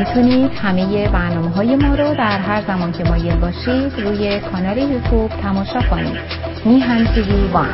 می‌تونید همه برنامه های ما رو در هر زمان که مایل باشید روی کانال یوتیوب تماشا کنید. میهن تیوی وان.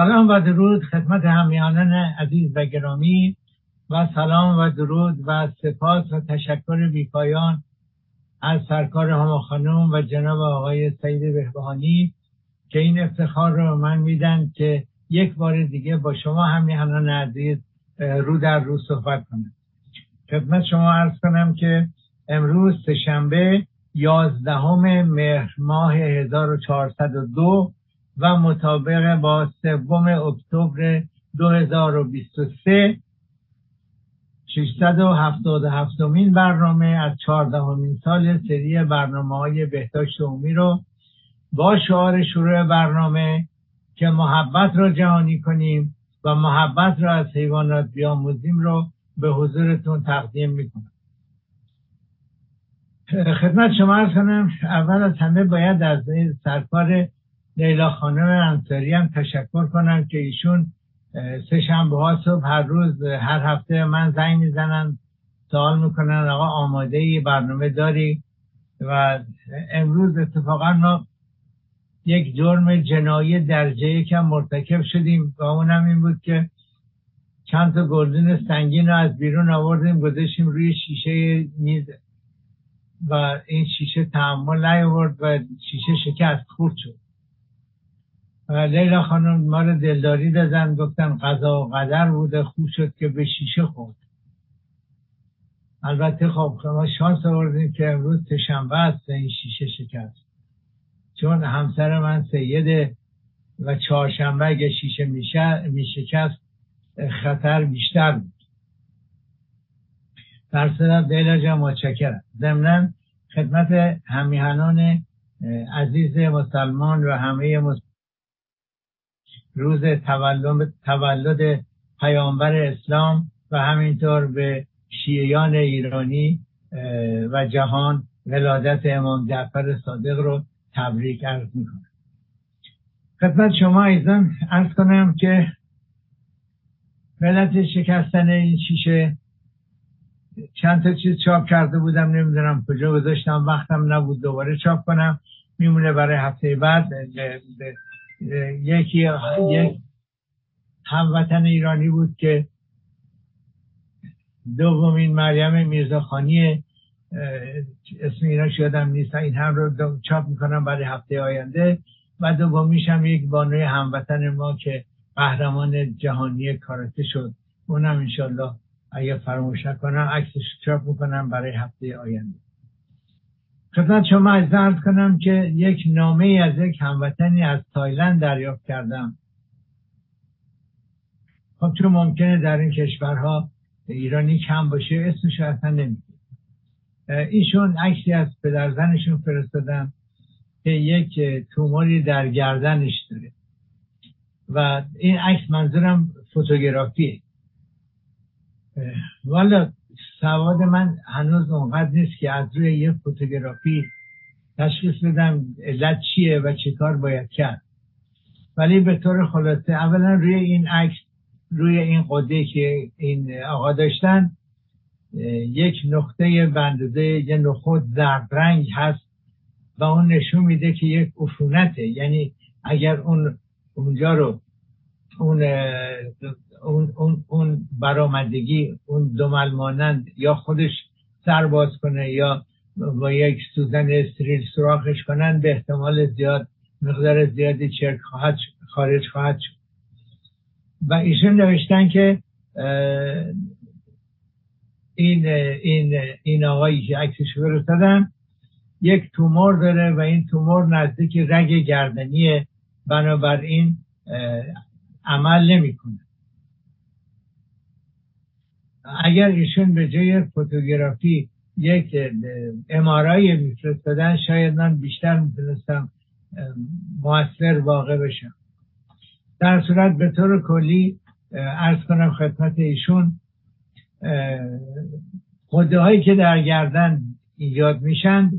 سلام و درود خدمت همیانان عزیز و گرامی و سلام و درود و سپاس و تشکر بیپایان از سرکار هما خانم و جناب آقای سعید بهبهانی که این افتخار رو من میدن که یک بار دیگه با شما همیانان عزیز رو در رو صحبت کنم. خدمت شما عرض کنم که امروز سهشنبه یازدهم مهر ماه 1402 و مطابق با سوم اکتبر 2023 677 مین برنامه از 14 سال سری برنامه های بهداشت عمومی رو با شعار شروع برنامه که محبت را جهانی کنیم و محبت را از حیوانات بیاموزیم رو به حضورتون تقدیم می‌کنم. خدمت شما ارز کنم اول از همه باید از سرکار لیلا خانم انصاری هم تشکر کنم که ایشون سه شنبه ها صبح هر روز هر هفته من زنگ می‌زنن سوال می‌کنن آقا آماده ای برنامه داری؟ و امروز اتفاقا ما یک جرم جنایی درجه کم مرتکب شدیم و اونم این بود که چند تا گلدون سنگین رو از بیرون آوردیم گذاشتیم روی شیشه میز و این شیشه تحمل نیاورد و شیشه شکست خورد شد. لیلا خانم ما رو دلداری دادن گفتن قضا و قدر بوده خوب شد که به شیشه خورد. البته خب ما شانس آوردیم که امروز تشنبه است این شیشه شکست. چون همسر من سیده و چهارشنبه اگه شیشه میشکست خطر بیشتر بود. در صدت لیلا جان متشکرم. ضمنا خدمت همیهنان عزیز مسلمان و همه مسلمان روز تولد, تولد پیامبر اسلام و همینطور به شیعیان ایرانی و جهان ولادت امام جعفر صادق رو تبریک عرض می‌کنم. خدمت شما ایزان ارز کنم که علت شکستن این شیشه چند تا چیز چاپ کرده بودم نمی‌دونم کجا گذاشتم وقتم نبود دوباره چاپ کنم. میمونه برای هفته بعد یکی یک هموطن ایرانی بود که دومین مریم میرزاخانی اسم اینا شدم نیست این هم رو چاپ می‌کنم برای هفته آینده. و دومیش هم یک بانوی هموطن ما که قهرمان جهانی کاراته شد. اونم انشالله اگه فراموش نکنم عکسش چاپ می‌کنم برای هفته آینده. خدمت شما از درد کنم که یک نامه از یک هموطنی از تایلند دریافت کردم. خب چون ممکنه در این کشورها ایرانی کم باشه اسمش اصلا نمیده ایشون عکسی از پدرزنشون فرستادم که یک توموری در گردنش داره. و این عکس منظورم فوتوگرافیه. والا سواد من هنوز اونقدر نیست که از روی یه فوتوگرافی تشخیص بدم علت چیه و چه کار باید کرد. ولی به طور خلاصه اولا روی این عکس روی این قده که این آقا داشتن یک نقطه بندده یه نخود زرد رنگ هست و اون نشون میده که یک عفونته. یعنی اگر اون اونجا رو اون اون, اون, اون برامدگی اون دمل مانند یا خودش سر باز کنه یا با یک سوزن استریل سراخش کنن به احتمال زیاد مقدار زیادی چرک خواهد خارج خواهد شد. و ایشون نوشتن که این این این آقایی که عکسش یک تومور داره و این تومور نزدیک رگ گردنی بنابراین عمل نمی‌کنه. اگر ایشون به جای فوتوگرافی یک امارای میفرستادن شاید من بیشتر می‌تونستم موثر واقع بشم. در صورت به طور کلی ارز کنم خدمت ایشون قده هایی که در گردن ایجاد میشند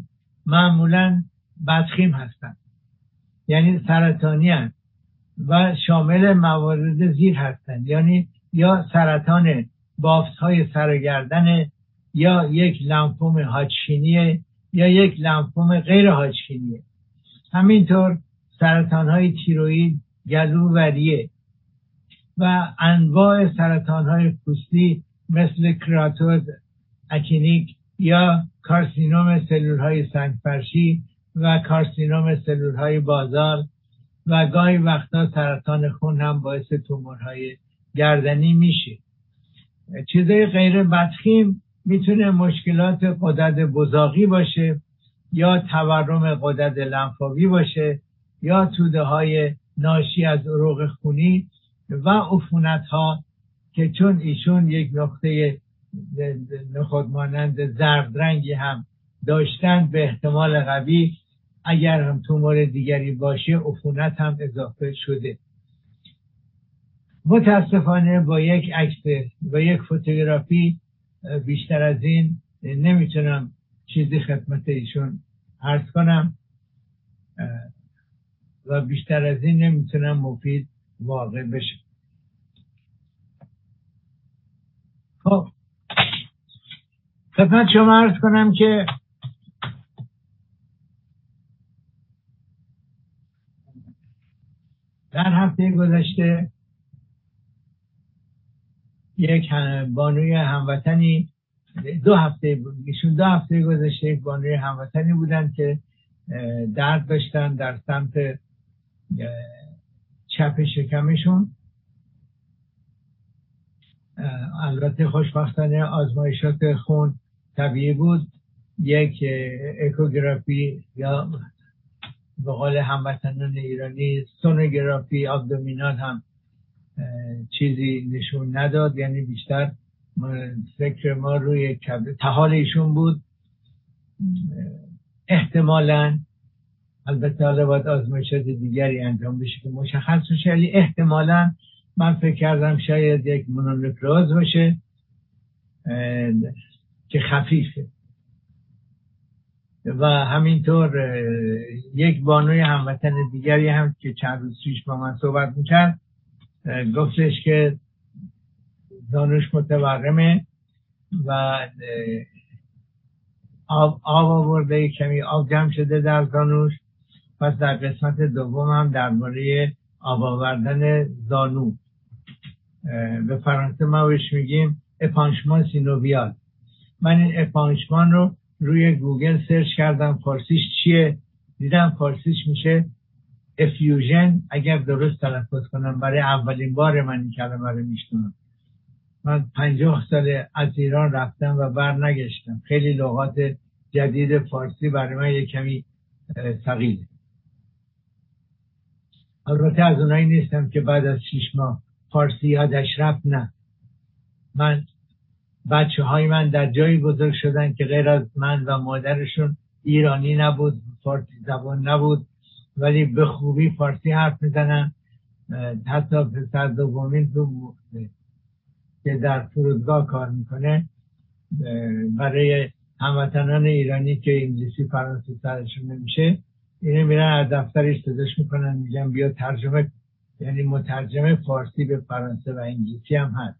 معمولا بدخیم هستند یعنی سرطانی هستند و شامل موارد زیر هستند یعنی یا سرطان بافت های سرگردن یا یک لنفوم هاچکینیه یا یک لنفوم غیر هاچکینیه همینطور سرطان های تیروید گلو و ریه و انواع سرطان های پوستی مثل کراتوز اکینیک یا کارسینوم سلول های سنگفرشی و کارسینوم سلول های بازار و گاهی وقتا سرطان خون هم باعث تومورهای گردنی میشه. چیزای غیر بدخیم می‌تونه مشکلات قدرت بزاقی باشه یا تورم قدرت لنفاوی باشه یا توده های ناشی از عروق خونی و عفونت ها که چون ایشون یک نقطه نخود مانند زرد رنگی هم داشتن به احتمال قوی اگر هم تومور دیگری باشه عفونت هم اضافه شده. متاسفانه با یک عکس و یک فوتوگرافی بیشتر از این نمی‌تونم چیزی خدمت ایشون عرض کنم و بیشتر از این نمی‌تونم مفید واقع بشه. خب. خدمت شما عرض کنم که در هفته گذشته یک بانوی هموطنی دو هفته ایشون دو هفته گذشته یک بانوی هموطنی بودن که درد داشتن در سمت چپ شکمشون. البته خوشبختانه آزمایشات خون طبیعی بود. یک اکوگرافی یا به قول هموطنان ایرانی سونوگرافی آبدومینال هم چیزی نشون نداد. یعنی بیشتر فکر ما روی تحال ایشون بود. احتمالا البته حالا باید آزمایشات دیگری انجام بشه که مشخص بشه ولی احتمالا من فکر کردم شاید یک مونونکلوز باشه که خفیفه. و همینطور یک بانوی هموطن دیگری هم که چند روز پیش با من صحبت می‌کرد گفتش که زانوش متورمه و آب, آب آورده کمی آب جمع شده در زانوش. پس در قسمت دوم هم درباره آب آوردن زانو. به فرانسه ما بهش میگیم épanchement synovial. من این épanchement رو روی گوگل سرچ کردم فارسیش چیه؟ دیدم فارسیش میشه افیوژن اگر درست تلفظ کنم برای اولین بار من این کلمه رو میشنم من پنجاه سال از ایران رفتم و بر نگشتم. خیلی لغات جدید فارسی برای من یک کمی ثقیله البته از اونایی نیستم که بعد از شیش ماه فارسی یادش رفت نه. من بچه های من در جایی بزرگ شدن که غیر از من و مادرشون ایرانی نبود فارسی زبان نبود. ولی به خوبی فارسی حرف می‌زنن حتی پسر دومین تو که در فرودگاه کار می‌کنه برای هموطنان ایرانی که انگلیسی فرانسه سرشون نمیشه اینه میرن از دفترش صداش می‌کنن میگن بیا ترجمه یعنی مترجم فارسی به فرانسه و انگلیسی هم هست.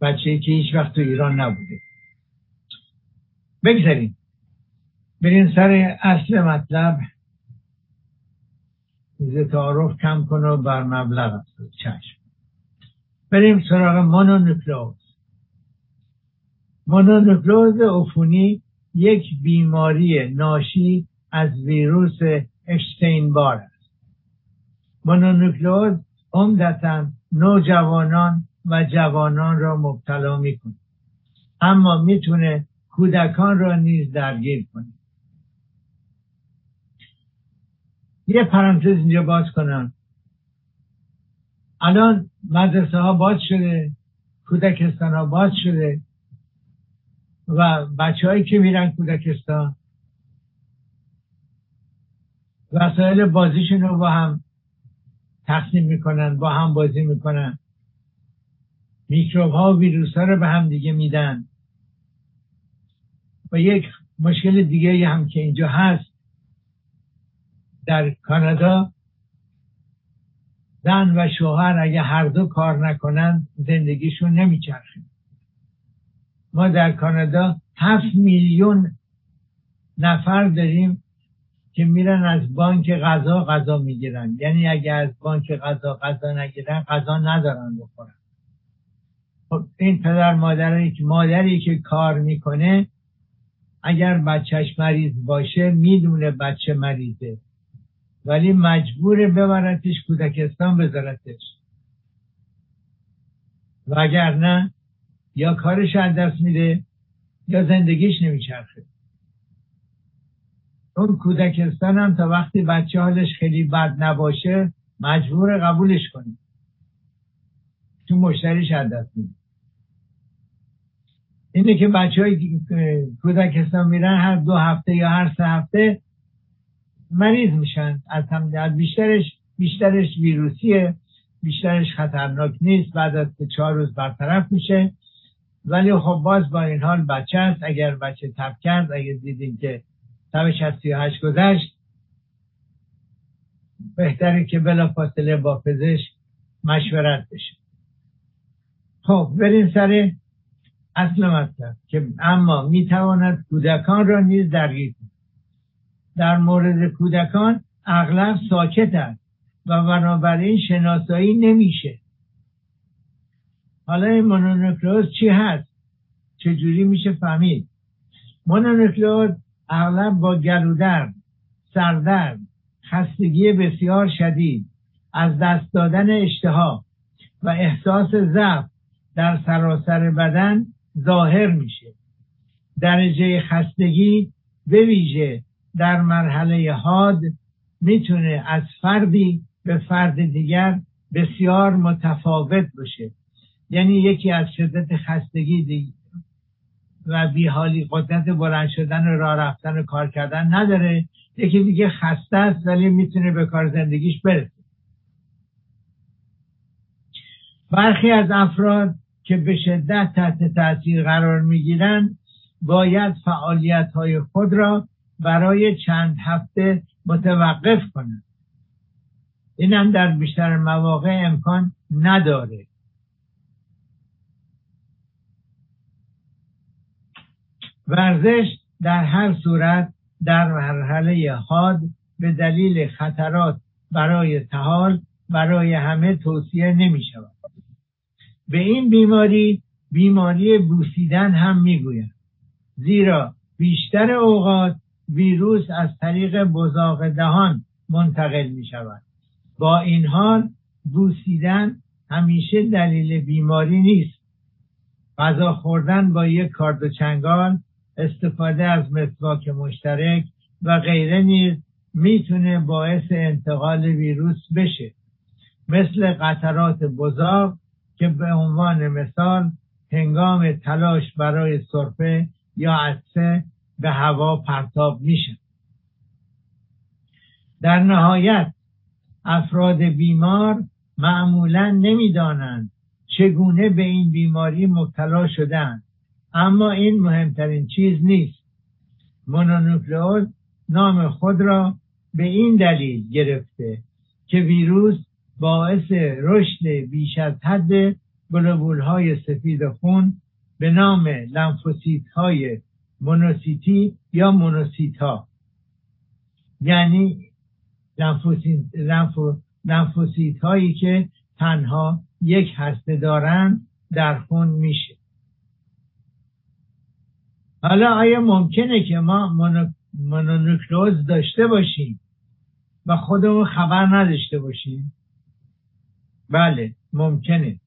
بچه که هیچ وقت تو ایران نبوده. بگذاریم. بریم سر اصل مطلب. میزه تعارف کم کن و بر مبلغ چشم. بریم سراغ مونونوکلوز مونونوکلوز عفونی یک بیماری ناشی از ویروس اشتین بار است. مونونوکلوز عمدتا نوجوانان و جوانان را مبتلا می‌کند. اما می‌تونه کودکان را نیز درگیر کنه. یه پرانتز اینجا باز کنم. الان مدرسه ها باز شده کودکستان ها باز شده و بچه هایی که میرن کودکستان وسایل بازیشون رو با هم تقسیم می‌کنن با هم بازی می‌کنن. میکروب ها و ویروس ها رو به هم دیگه میدن. و یک مشکل دیگه هم که اینجا هست در کانادا زن و شوهر اگه هر دو کار نکنن زندگیشون نمیچرخه. ما در کانادا هفت میلیون نفر داریم که میرن از بانک غذا غذا می‌گیرن. یعنی اگه از بانک غذا غذا نگیرن غذا ندارن بخورن. خب این پدر مادری که مادری که کار می‌کنه اگر بچهش مریض باشه می‌دونه بچه مریضه. ولی مجبور ببرتش کودکستان بذارتش. و اگر نه یا کارش از دست میده یا زندگیش نمیچرخه. اون کودکستان هم تا وقتی بچه حالش خیلی بد نباشه مجبور قبولش کنه. تو مشتریش از دست میده. اینه که بچه های کودکستان میرن هر دو هفته یا هر سه هفته مریض میشن. از هم بیشترش بیشترش ویروسیه بیشترش خطرناک نیست. بعد از چهار روز برطرف میشه. ولی خب باز با این حال بچه است. اگر بچه تب کرد اگر دیدیم که تبش از هشت گذشت بهتره که بلا فاصله با پزشک مشورت بشه. خب بریم سر اصل مطلب که اما می‌تواند کودکان را نیز درگیر کند. در مورد کودکان اغلب ساکت است و بنابراین شناسایی نمیشه. حالا این مونونوکلوز چی هست؟ چجوری میشه فهمید؟ مونونوکلوز اغلب با گلودرد سردرد خستگی بسیار شدید از دست دادن اشتها و احساس ضعف در سراسر بدن ظاهر میشه. درجه خستگی به ویژه در مرحله حاد می‌تونه از فردی به فرد دیگر بسیار متفاوت باشه. یعنی یکی از شدت خستگی و بیحالی قدرت بلند شدن و راه رفتن و کار کردن نداره. یکی دیگه خسته است ولی می‌تونه به کار زندگیش برسه. برخی از افراد که به شدت تحت تاثیر قرار می‌گیرند باید فعالیت های خود را برای چند هفته متوقف کنند این هم در بیشتر مواقع امکان نداره. ورزش در هر صورت در مرحله حاد به دلیل خطرات برای تحال برای همه توصیه نمی شود به این بیماری بیماری بوسیدن هم می‌گویند زیرا بیشتر اوقات ویروس از طریق بزاق دهان منتقل می شود با این حال بوسیدن همیشه دلیل بیماری نیست. غذا خوردن با یک کارد و چنگال استفاده از مسواک مشترک و غیره نیز می‌تونه باعث انتقال ویروس بشه. مثل قطرات بزاق که به عنوان مثال هنگام تلاش برای سرفه یا عطسه به هوا پرتاب میشن در نهایت افراد بیمار معمولا نمی‌دانند چگونه به این بیماری مبتلا شدند اما این مهمترین چیز نیست. مونونوکلئوز نام خود را به این دلیل گرفته که ویروس باعث رشد بیش از حد گلوبول های سفید خون به نام لنفوسیت های مونوسیتی یا مونوسیت ها یعنی لنفوسیت هایی که تنها یک هسته دارند در خون میشه. حالا آیا ممکنه که ما مونونوکلوز داشته باشیم و خودمون خبر نداشته باشیم؟ بله ممکنه.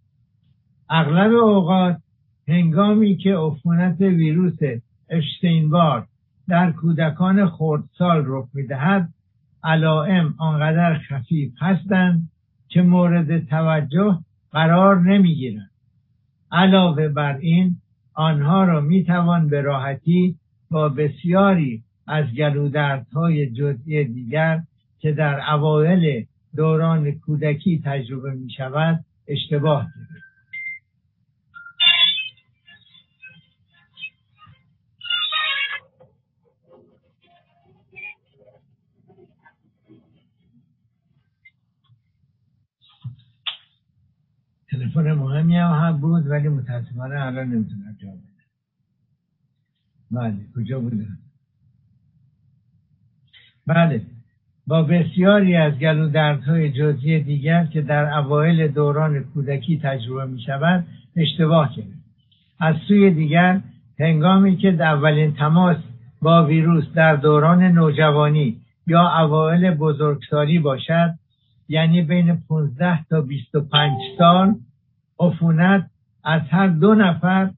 اغلب اوقات هنگامی که عفونت ویروس اشتینبار در کودکان خردسال رخ می‌دهد علائم آنقدر خفیف هستند که مورد توجه قرار نمی‌گیرند. علاوه بر این آنها را می‌توان به راحتی با بسیاری از گلودردهای جزئی دیگر که در اوایل دوران کودکی تجربه می شود اشتباه گرفت تلفن مهمی هم بود ولی متاسفانه الان نمی‌تونم جواب بدم. بله کجا بودم؟ بله با بسیاری از گلو دردهای جزئی دیگر که در اوایل دوران کودکی تجربه می شود اشتباه کرد از سوی دیگر هنگامی که در اولین تماس با ویروس در دوران نوجوانی یا اوایل بزرگسالی باشد یعنی بین 15 تا 25 سال عفونت از هر دو نفر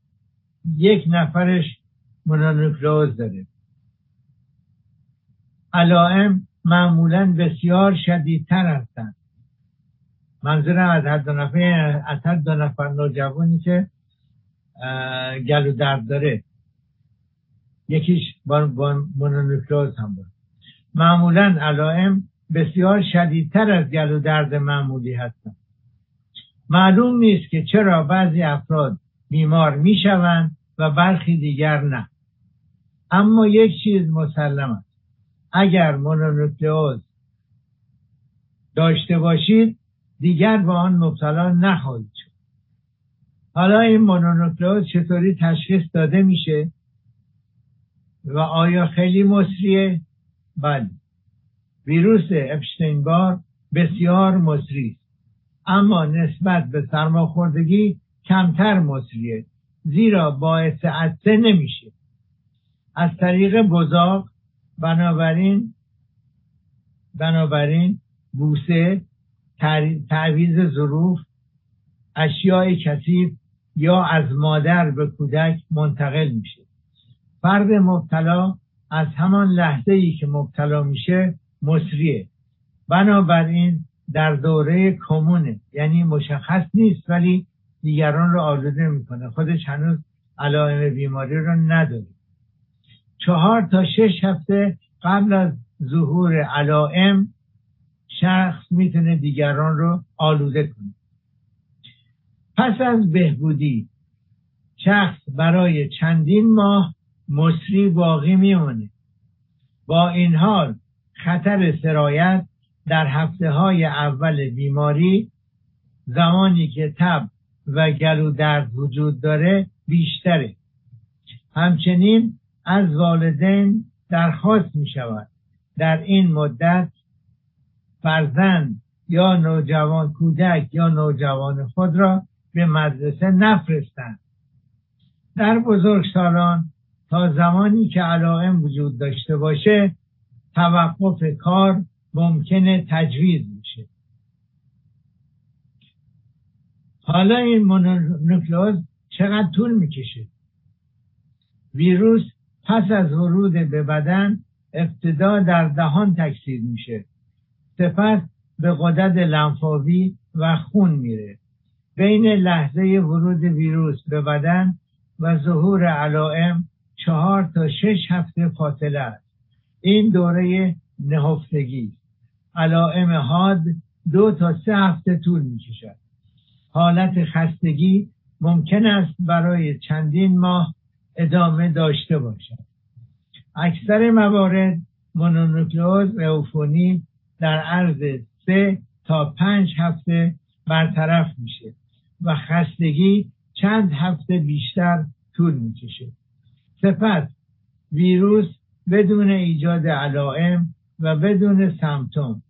یک نفرش مونونوکلوز داره. علائم معمولا بسیار شدیدتر هستند. منظورم از هر دو نفر از هر دو نفر نوجوانی که گلو درد داره. یکیش با مونونوکلوز هم بود. معمولا علائم بسیار شدیدتر از گلو درد معمولی هستند. معلوم نیست که چرا بعضی افراد بیمار می‌شوند و برخی دیگر نه. اما یک چیز مسلم است. اگر مونونوکلئوز داشته باشید دیگر به آن مبتلا نخواهید شد. حالا این مونونوکلئوز چطوری تشخیص داده میشه؟ و آیا خیلی مصریه بله. ویروس اپشتینبار بسیار مصری اما نسبت به سرماخوردگی کمتر مصریه زیرا باعث عطسه نمیشه. از طریق بزاق بنابراین بنابراین بوسه تعویز ظروف اشیاء کثیف یا از مادر به کودک منتقل میشه. فرد مبتلا از همان لحظه ای که مبتلا میشه مصریه. بنابراین در دوره کمونه. یعنی مشخص نیست ولی دیگران رو آلوده می‌کنه. خودش هنوز علائم بیماری رو نداره. چهار تا شش هفته قبل از ظهور علائم شخص می‌تونه دیگران رو آلوده کنه. پس از بهبودی شخص برای چندین ماه مصری باقی میمونه. با این حال خطر سرایت در هفته های اول بیماری زمانی که تب و گلو درد وجود داره بیشتره. همچنین از والدین درخواست می شود در این مدت فرزند یا نوجوان کودک یا نوجوان خود را به مدرسه نفرستند. در بزرگسالان تا زمانی که علائم وجود داشته باشه توقف کار ممکنه تجویز میشه. حالا این مونونوکلوز چقدر طول می‌کشه؟ ویروس پس از ورود به بدن ابتدا در دهان تکثیر میشه. سپس به قدرت لنفاوی و خون میره. بین لحظه ورود ویروس به بدن و ظهور علائم چهار تا شش هفته فاصله است. این دوره نهفتگی. علائم حاد دو تا سه هفته طول می کشد حالت خستگی ممکن است برای چندین ماه ادامه داشته باشد. اکثر موارد مونونوکلوز اوفونی در عرض سه تا پنج هفته برطرف میشه و خستگی چند هفته بیشتر طول می‌کشه. سپس ویروس بدون ایجاد علائم و بدون سمتوم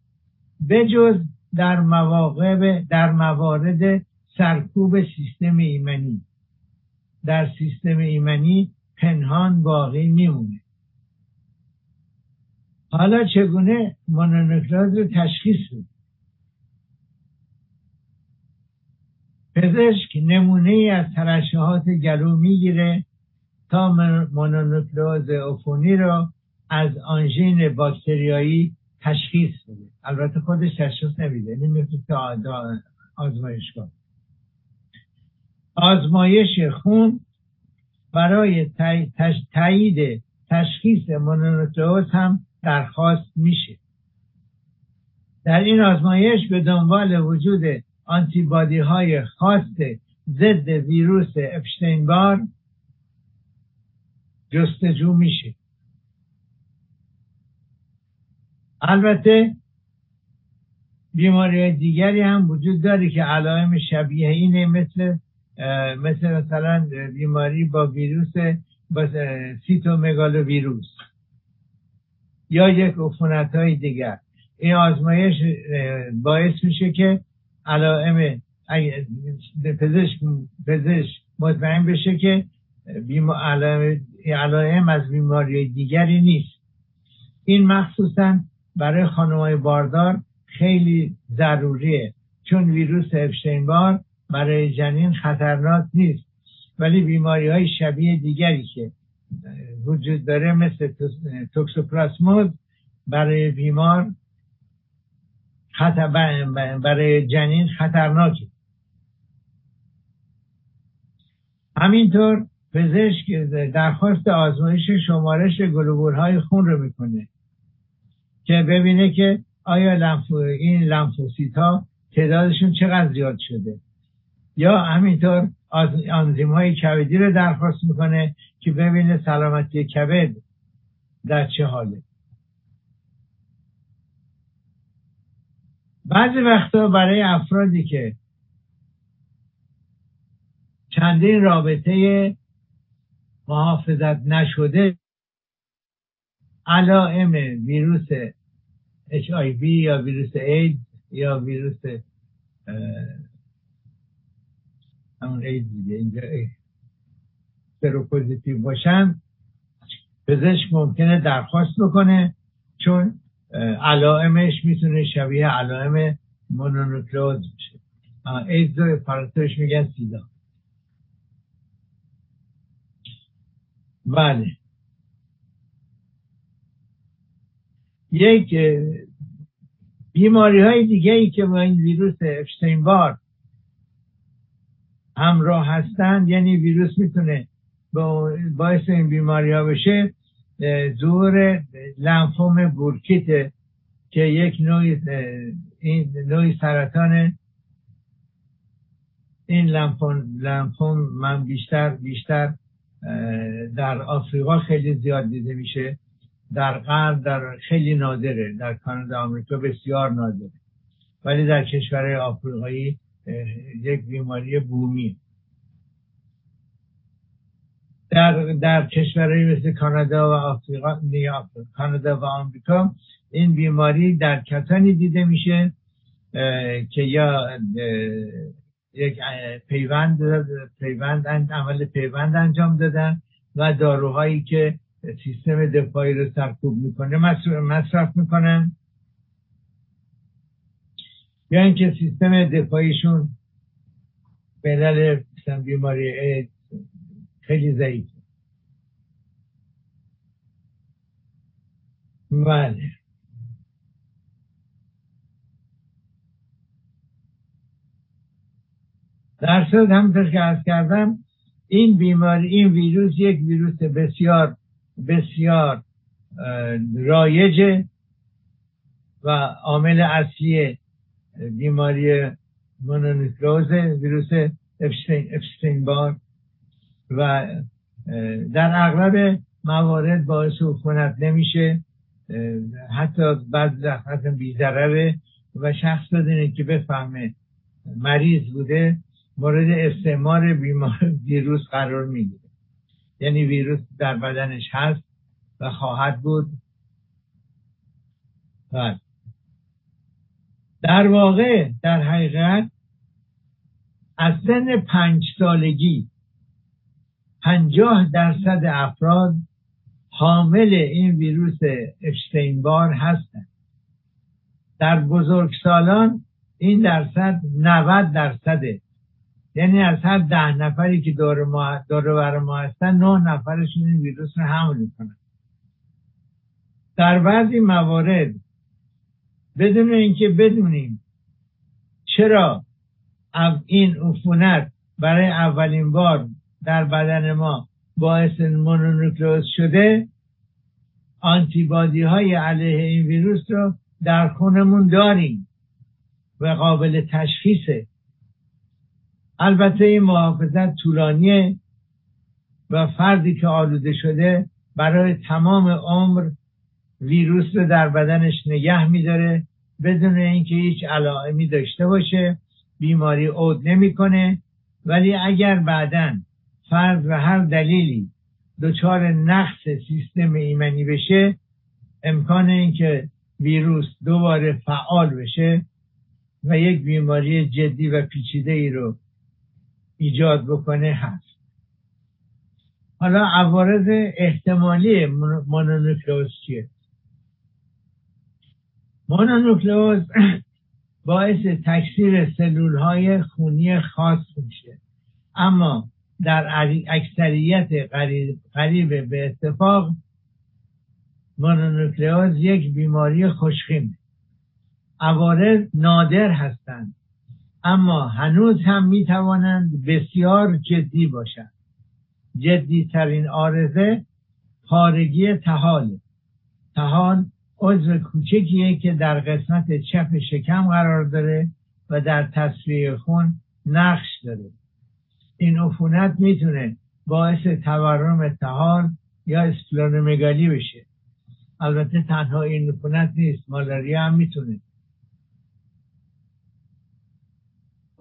بجز در مواقع در موارد سرکوب سیستم ایمنی. در سیستم ایمنی پنهان باقی میمونه. حالا چگونه مونونوکلاز رو تشخیص بود پزشک نمونه از ترشحات گلو می‌گیره تا مونونوکلوز افونی رو از آنژین باکتریایی تشخیص بده. البته خودش تشخیص نمیده. نمیفته آزمایشگاه. آزمایش خون برای تایید تشخیص مونونوکلوز هم درخواست میشه. در این آزمایش به دنبال وجود آنتیبادی های خاص ضد ویروس اپشتینبار جستجو میشه. البته بیماری دیگری هم وجود داره که علائم شبیه اینه مثل مثل مثلا بیماری با ویروس با سیتومگالو ویروس یا یک عفونت های دیگر. این آزمایش باعث میشه که علائم پزشک پزشک مطمئن بشه که علائم از بیماری دیگری نیست. این مخصوصا برای خانمای باردار خیلی ضروریه. چون ویروس اپشتینبار برای جنین خطرناک نیست ولی بیماری های شبیه دیگری که وجود داره مثل توکسوپلاسموز برای بیمار خطر برای جنین خطرناکه. همینطور پزشک درخواست آزمایش شمارش گلوبولهای خون رو می‌کنه. که ببینه که آیا لنف... این لنفوسیت ها تعدادشون چقدر زیاد شده. یا همینطور آنزیم های کبدی رو درخواست می‌کنه که ببینه سلامتی کبد در چه حاله. بعضی وقتا برای افرادی که چندین رابطه محافظت نشده علائم ویروس وی یا ویروس اید یا ویروس همون اید دیگه اینجا سروپوزیتیو باشن پزشک ممکنه درخواست بکنه چون علائمش می‌تونه شبیه علائم مونونوکلوز بشه ایدز رو پرانتش میگن سیدا بله. یک بیماری های دیگه ای که با این ویروس بار همراه هستند یعنی ویروس می‌تونه باعث این بیماری ها بشه ظهور لنفوم بورکیت که یک نوع این نوع سرطان این لنفوم, لنفوم من بیشتر بیشتر در آفریقا خیلی زیاد دیده میشه. در غرب در خیلی نادره در کانادا آمریکا بسیار نادره. ولی در کشورهای آفریقایی یک بیماری بومی. در در کشورهای مثل کانادا و آفریقا کانادا و آمریکا این بیماری در کسانی دیده میشه که یا یک پیوند پیوند عمل پیوند انجام دادن و داروهایی که سیستم دفاعی رو سرکوب می‌کنه مصرف می‌کنن یا اینکه سیستم دفاعیشون به دلیل بیماری خیلی ضعیف. بله. در صورت همونطور که ارز کردم این بیماری این ویروس یک ویروس بسیار بسیار رایجه و عامل اصلی بیماری مونونیکلوز ویروس افشتین بار و در اغلب موارد باعث عفونت نمیشه. حتی بعض وقت بیزرره و شخص بدونه که بفهمه مریض بوده مورد استعمار بیمار ویروس قرار می‌گیره. یعنی ویروس در بدنش هست و خواهد بود. بله. در واقع در حقیقت از سن پنج سالگی پنجاه درصد افراد حامل این ویروس اشتینبار هستند. در بزرگسالان این درصد 90 درصده. یعنی از هر ده نفری که دور ما دور بر ما هستن نه نفرشون این ویروس رو حمل می‌کنن. در بعضی موارد بدون اینکه بدونیم چرا این عفونت برای اولین بار در بدن ما باعث مونونوکلئوز شده آنتیبادی های علیه این ویروس رو در خونمون داریم و قابل تشخیصه. البته این محافظت طولانیه و فردی که آلوده شده برای تمام عمر ویروس رو در بدنش نگه میداره بدون اینکه هیچ علائمی داشته باشه بیماری عود نمی‌کنه. ولی اگر بعدا فرد و هر دلیلی دچار نقص سیستم ایمنی بشه امکان اینکه ویروس دوباره فعال بشه و یک بیماری جدی و پیچیده ای رو ایجاد بکنه هست. حالا عوارض احتمالی مونونوکلئوز چیه؟ مونونوکلئوز باعث تکثیر سلول های خونی خاص میشه. اما در اکثریت قریب به اتفاق مونونوکلئوز یک بیماری خوشخیم. عوارض نادر هستند. اما هنوز هم می توانند بسیار جدی باشند. جدی ترین آرزه پارگی تحال تحال عضو کوچکیه که در قسمت چپ شکم قرار داره و در تصفیه خون نقش داره. این عفونت می‌تونه باعث تورم تحال یا اسپلانومگالی بشه. البته تنها این عفونت نیست مالاریا هم می‌تونه.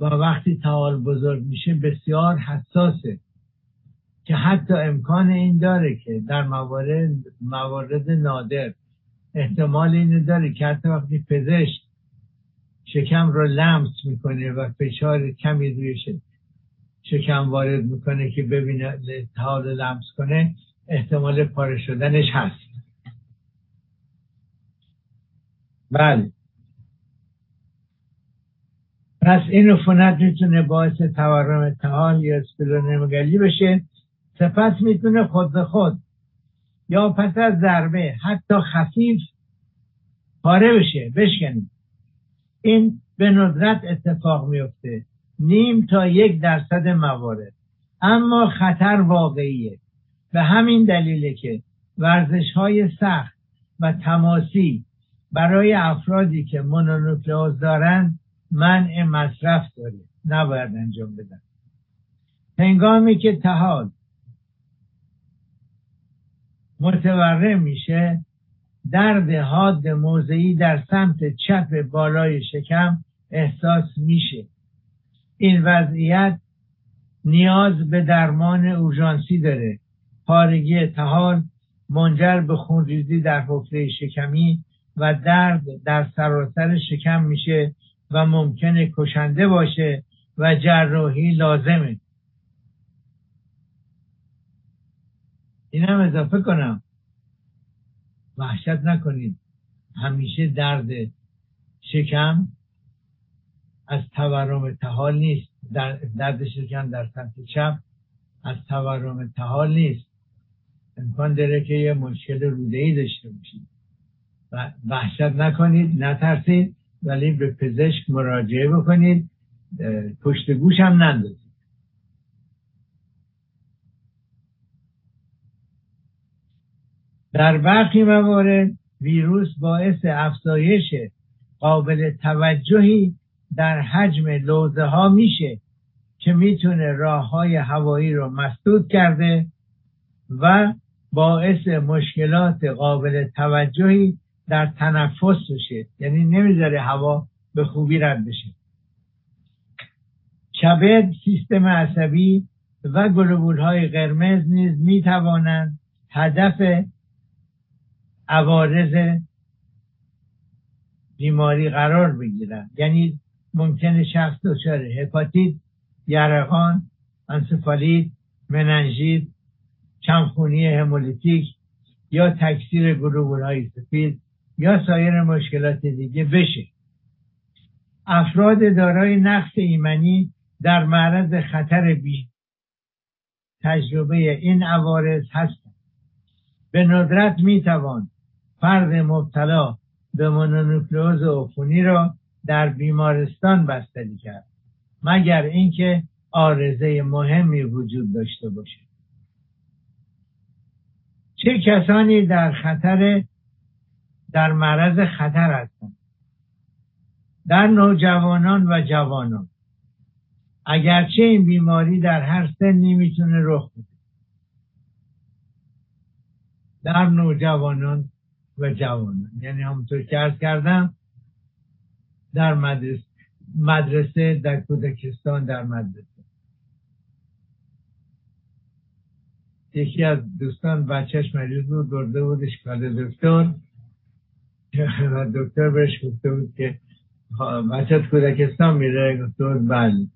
و وقتی تحال بزرگ میشه بسیار حساسه. که حتی امکان این داره که در موارد, موارد نادر احتمال اینو داره که حتی وقتی پزشک شکم رو لمس می‌کنه و فشار کمی روی شکم وارد می‌کنه که ببینه حال لمس کنه احتمال پاره شدنش هست. بله. پس این عفونت می‌تونه باعث تورم تحال یا اسپلونمگلی بشه. سپس می‌تونه خود به خود یا پس از ضربه حتی خفیف پاره بشه. بشکنید این به ندرت اتفاق میفته نیم تا یک درصد موارد. اما خطر واقعیه. به همین دلیله که ورزش های سخت و تماسی برای افرادی که مونونوکلئوز دارند منع مصرف داره نباید انجام بدن. هنگامی که تحال متورم میشه درد حاد موضعی در سمت چپ بالای شکم احساس میشه. این وضعیت نیاز به درمان اورژانسی داره. پارگی تحال منجر به خونریزی در حفره شکمی و درد در سراسر شکم میشه. و ممکنه کشنده باشه و جراحی لازمه. اینم اضافه کنم. وحشت نکنید. همیشه درد شکم از تورم تحال نیست. در درد شکم در سمت چپ از تورم تحال نیست. امکان داره که یه مشکل روده ای داشته باشید. و وحشت نکنید نترسید. ولی به پزشک مراجعه بکنید پشت گوش هم نندازید. در برخی موارد ویروس باعث افزایش قابل توجهی در حجم لوزه ها میشه که می‌تونه راه های هوایی رو مسدود کرده و باعث مشکلات قابل توجهی در تنفس بشه. یعنی نمی‌ذاره هوا به خوبی رد بشه. کبد سیستم عصبی و گلوبول های قرمز نیز می توانند هدف عوارض بیماری قرار بگیرن یعنی ممکنه شخص دچار هپاتیت یرقان انسفالیت مننژیت کمخونی همولیتیک یا تکثیر گلوبول های سفید یا سایر مشکلات دیگه بشه. افراد دارای نقص ایمنی در معرض خطر بی تجربه این عوارض هستند. به ندرت می‌توان فرد مبتلا به مونونوکلئوز عفونی را در بیمارستان بستری کرد مگر اینکه آرزه مهمی وجود داشته باشد. چه کسانی در خطر در معرض خطر هستند. در نوجوانان و جوانان اگرچه این بیماری در هر سنی می‌تونه رخ بده. در نوجوانان و جوانان یعنی همونطور که ارز کردم در مدرسه, مدرسه در کودکستان در مدرسه. یکی از دوستان بچهش مریض بود برده بود اشکال دکتر. و دکتر بهش گفته بود که بچه کودکستان میره گفته بود بله.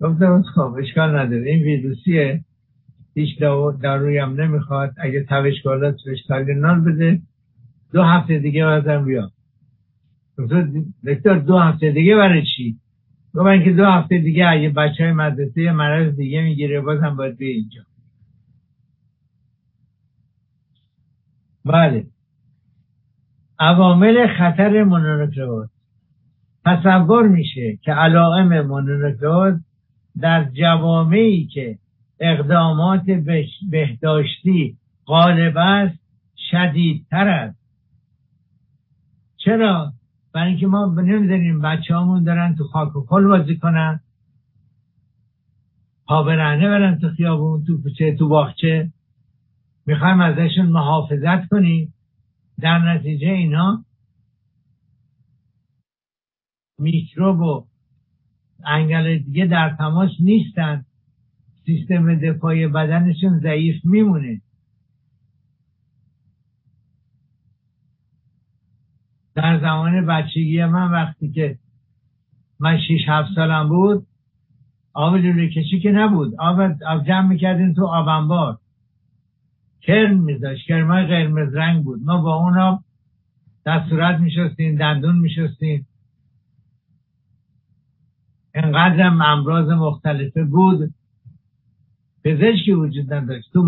گفته بود خب اشکال نداره. این ویروسیه. هیچ داروی هم نمی‌خواد. اگه توشکالات بهش تاگنال بده دو هفته دیگه بازم بیا. دکتر دو هفته دیگه برای چی؟ گفتن که دو هفته دیگه اگه بچه های مدرسه مرض دیگه می‌گیره بازم باید بیا اینجا. بله. عوامل خطر مونونوکلئوز تصور میشه که علائم مونونوکلئوز در جوامعی که اقدامات بهداشتی غالب است شدیدتر است. چرا؟ برای اینکه ما نمی‌دونیم بچه همون دارن تو خاک و کل بازی کنن. پا برهنه تو خیابون تو کوچه تو باغچه. می‌خوایم ازشون محافظت کنیم. در نتیجه اینا میکروب و انگل دیگه در تماس نیستن. سیستم دفاعی بدنشون ضعیف میمونه. در زمان بچگی من وقتی که من 6 7 سالم بود آب لوله کشی که نبود. آب, آب جمع می‌کردیم تو آبنبار کرم میذاشت. کرمای قرمز رنگ بود. ما با اونا دستورت میشستیم دندون میشستیم. انقدرم امراض مختلفه بود. پزشکی وجود نداشت. تو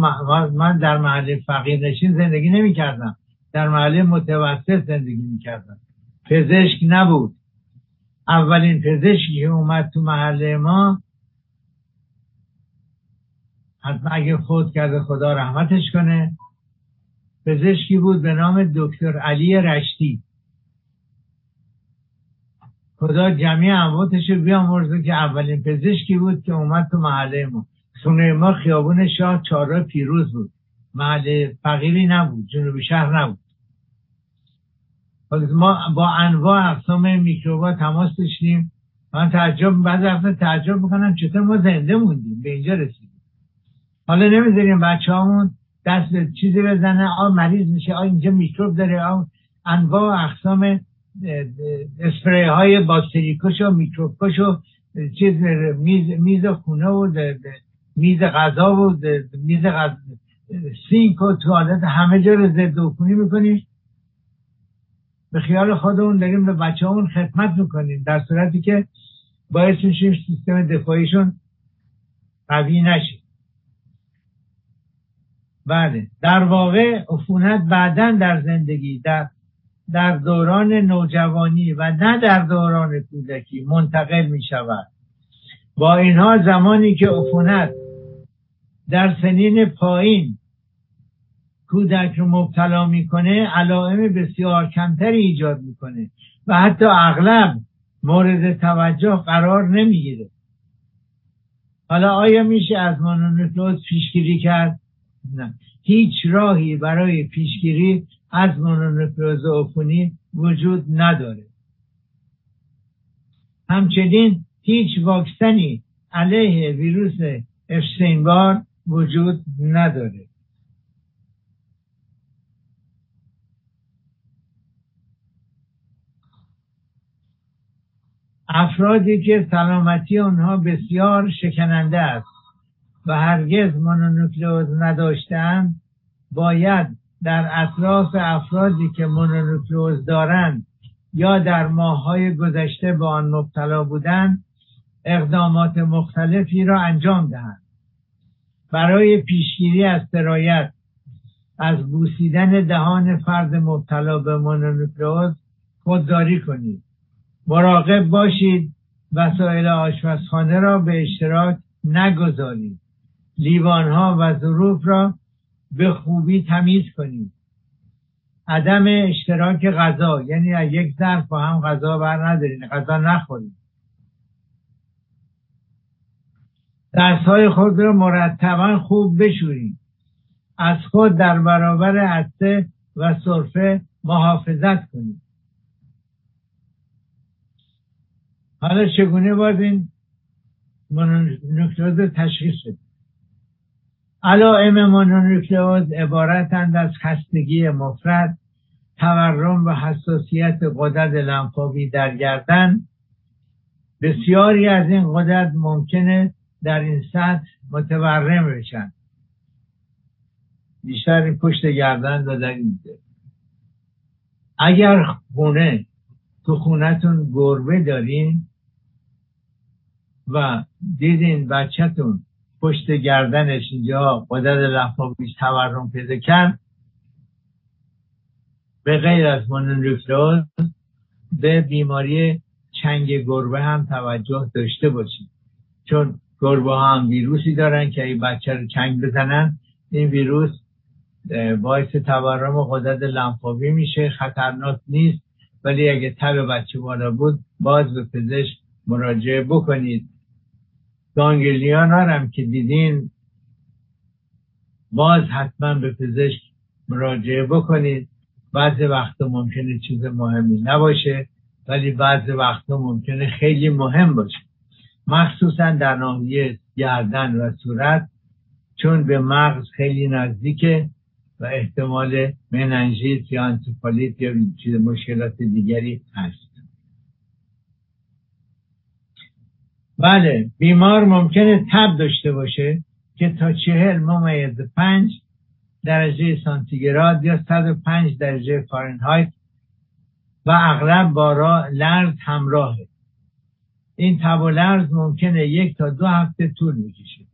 من در محله فقیر نشین زندگی نمی کردم در محله متوسط زندگی می کردم پزشک نبود. اولین پزشکی که اومد تو محله ما حتما اگه خود کرده خدا رحمتش کنه. پزشکی بود به نام دکتر علی رشتی. خدا جمعی امواتش رو بیامرزه که اولین پزشکی بود که اومد تو محله ما. خونه ما خیابون شاه چهارراه پیروز بود. محله فقیری نبود جنوبی شهر نبود. ما با انواع اقسام میکروبا تماس داشتیم. من تعجب بعد وقت تعجب می‌کنم چطور ما زنده موندیم؟ به اینجا رسیدیم. حالا نمی‌ذاریم بچه همون دست چیزی بزنه آ مریض میشه. آ اینجا میکروب داره. آ انواع اقسام اسپری های باکتری کش و میکروب کش و چیز میز, میز خونه و میز غذا و میز غذا سینک و توالت. همه جا رو ضد عفونی می‌کنیم. به خیال خودمون داریم به بچه همون خدمت می‌کنیم. در صورتی که باعث میشیم سیستم دفاعیشون قوی نشه. بله. در واقع عفونت بعدا در زندگی در در دوران نوجوانی و نه در دوران کودکی منتقل می شود با اینها زمانی که عفونت در سنین پایین کودک رو مبتلا می‌کنه علائم بسیار کمتری ایجاد می‌کنه و حتی اغلب مورد توجه قرار نمی‌گیره. حالا آیا میشه از مونونوکلوز پیشگیری کرد؟ هیچ راهی برای پیشگیری از مونونوکلوز عفونی وجود نداره. همچنین هیچ واکسنی علیه ویروس افشتینبار وجود نداره. افرادی که سلامتی آنها بسیار شکننده است. و هرگز مونونوکلئوز نداشتند باید در اطراف افرادی که مونونوکلئوز دارند یا در ماههای گذشته به آن مبتلا بودند اقدامات مختلفی را انجام دهند. برای پیشگیری از سرایت از بوسیدن دهان فرد مبتلا به مونونوکلئوز خودداری کنید. مراقب باشید وسایل آشپزخانه را به اشتراک نگذارید. لیوانها و ظروف را به خوبی تمیز کنید عدم اشتراک غذا یعنی از یک ظرف با هم غذا بر ندارین غذا نخورید دستهای خود را مرتبا خوب بشورید از خود در برابر عطسه و صرفه محافظت کنید حالا چگونه باید این مونونوکلئوز تشخیص بدیم؟ علائم مونونوکلئوز عبارتند از خستگی مفرد تورم و حساسیت قدرت لنفاوی در گردن. بسیاری از این قدرت ممکنه در این سطح متورم بشن. بیشتر پشت گردن در این اگر خونه تو خونتون گربه دارین و دیدین بچهتون پشت گردنش اینجا قدرت لنفاویش تورم پیدا کرد. به غیر از مونونوکلوز به بیماری چنگ گربه هم توجه داشته باشید. چون گربه ها هم ویروسی دارن که این بچه رو چنگ بزنن این ویروس باعث تورم قدرت لنفاوی میشه. خطرناک نیست. ولی اگه تب بچه بالا بود باز به پزشک مراجعه بکنید. گانگلیان هم که دیدین باز حتما به پزشک مراجعه بکنید. بعضی وقتا ممکنه چیز مهمی نباشه ولی بعضی وقتا ممکنه خیلی مهم باشه. مخصوصا در ناحیه گردن و صورت چون به مغز خیلی نزدیکه و احتمال مننژیت یا انتفالیت یا چیز مشکلات دیگری هست. بله بیمار ممکنه تب داشته باشه که تا چهل ممیز پنج درجه سانتیگراد یا 105 درجه فارنهایت و اغلب با لرز همراهه. این تب و لرز ممکنه یک تا دو هفته طول می‌کشه.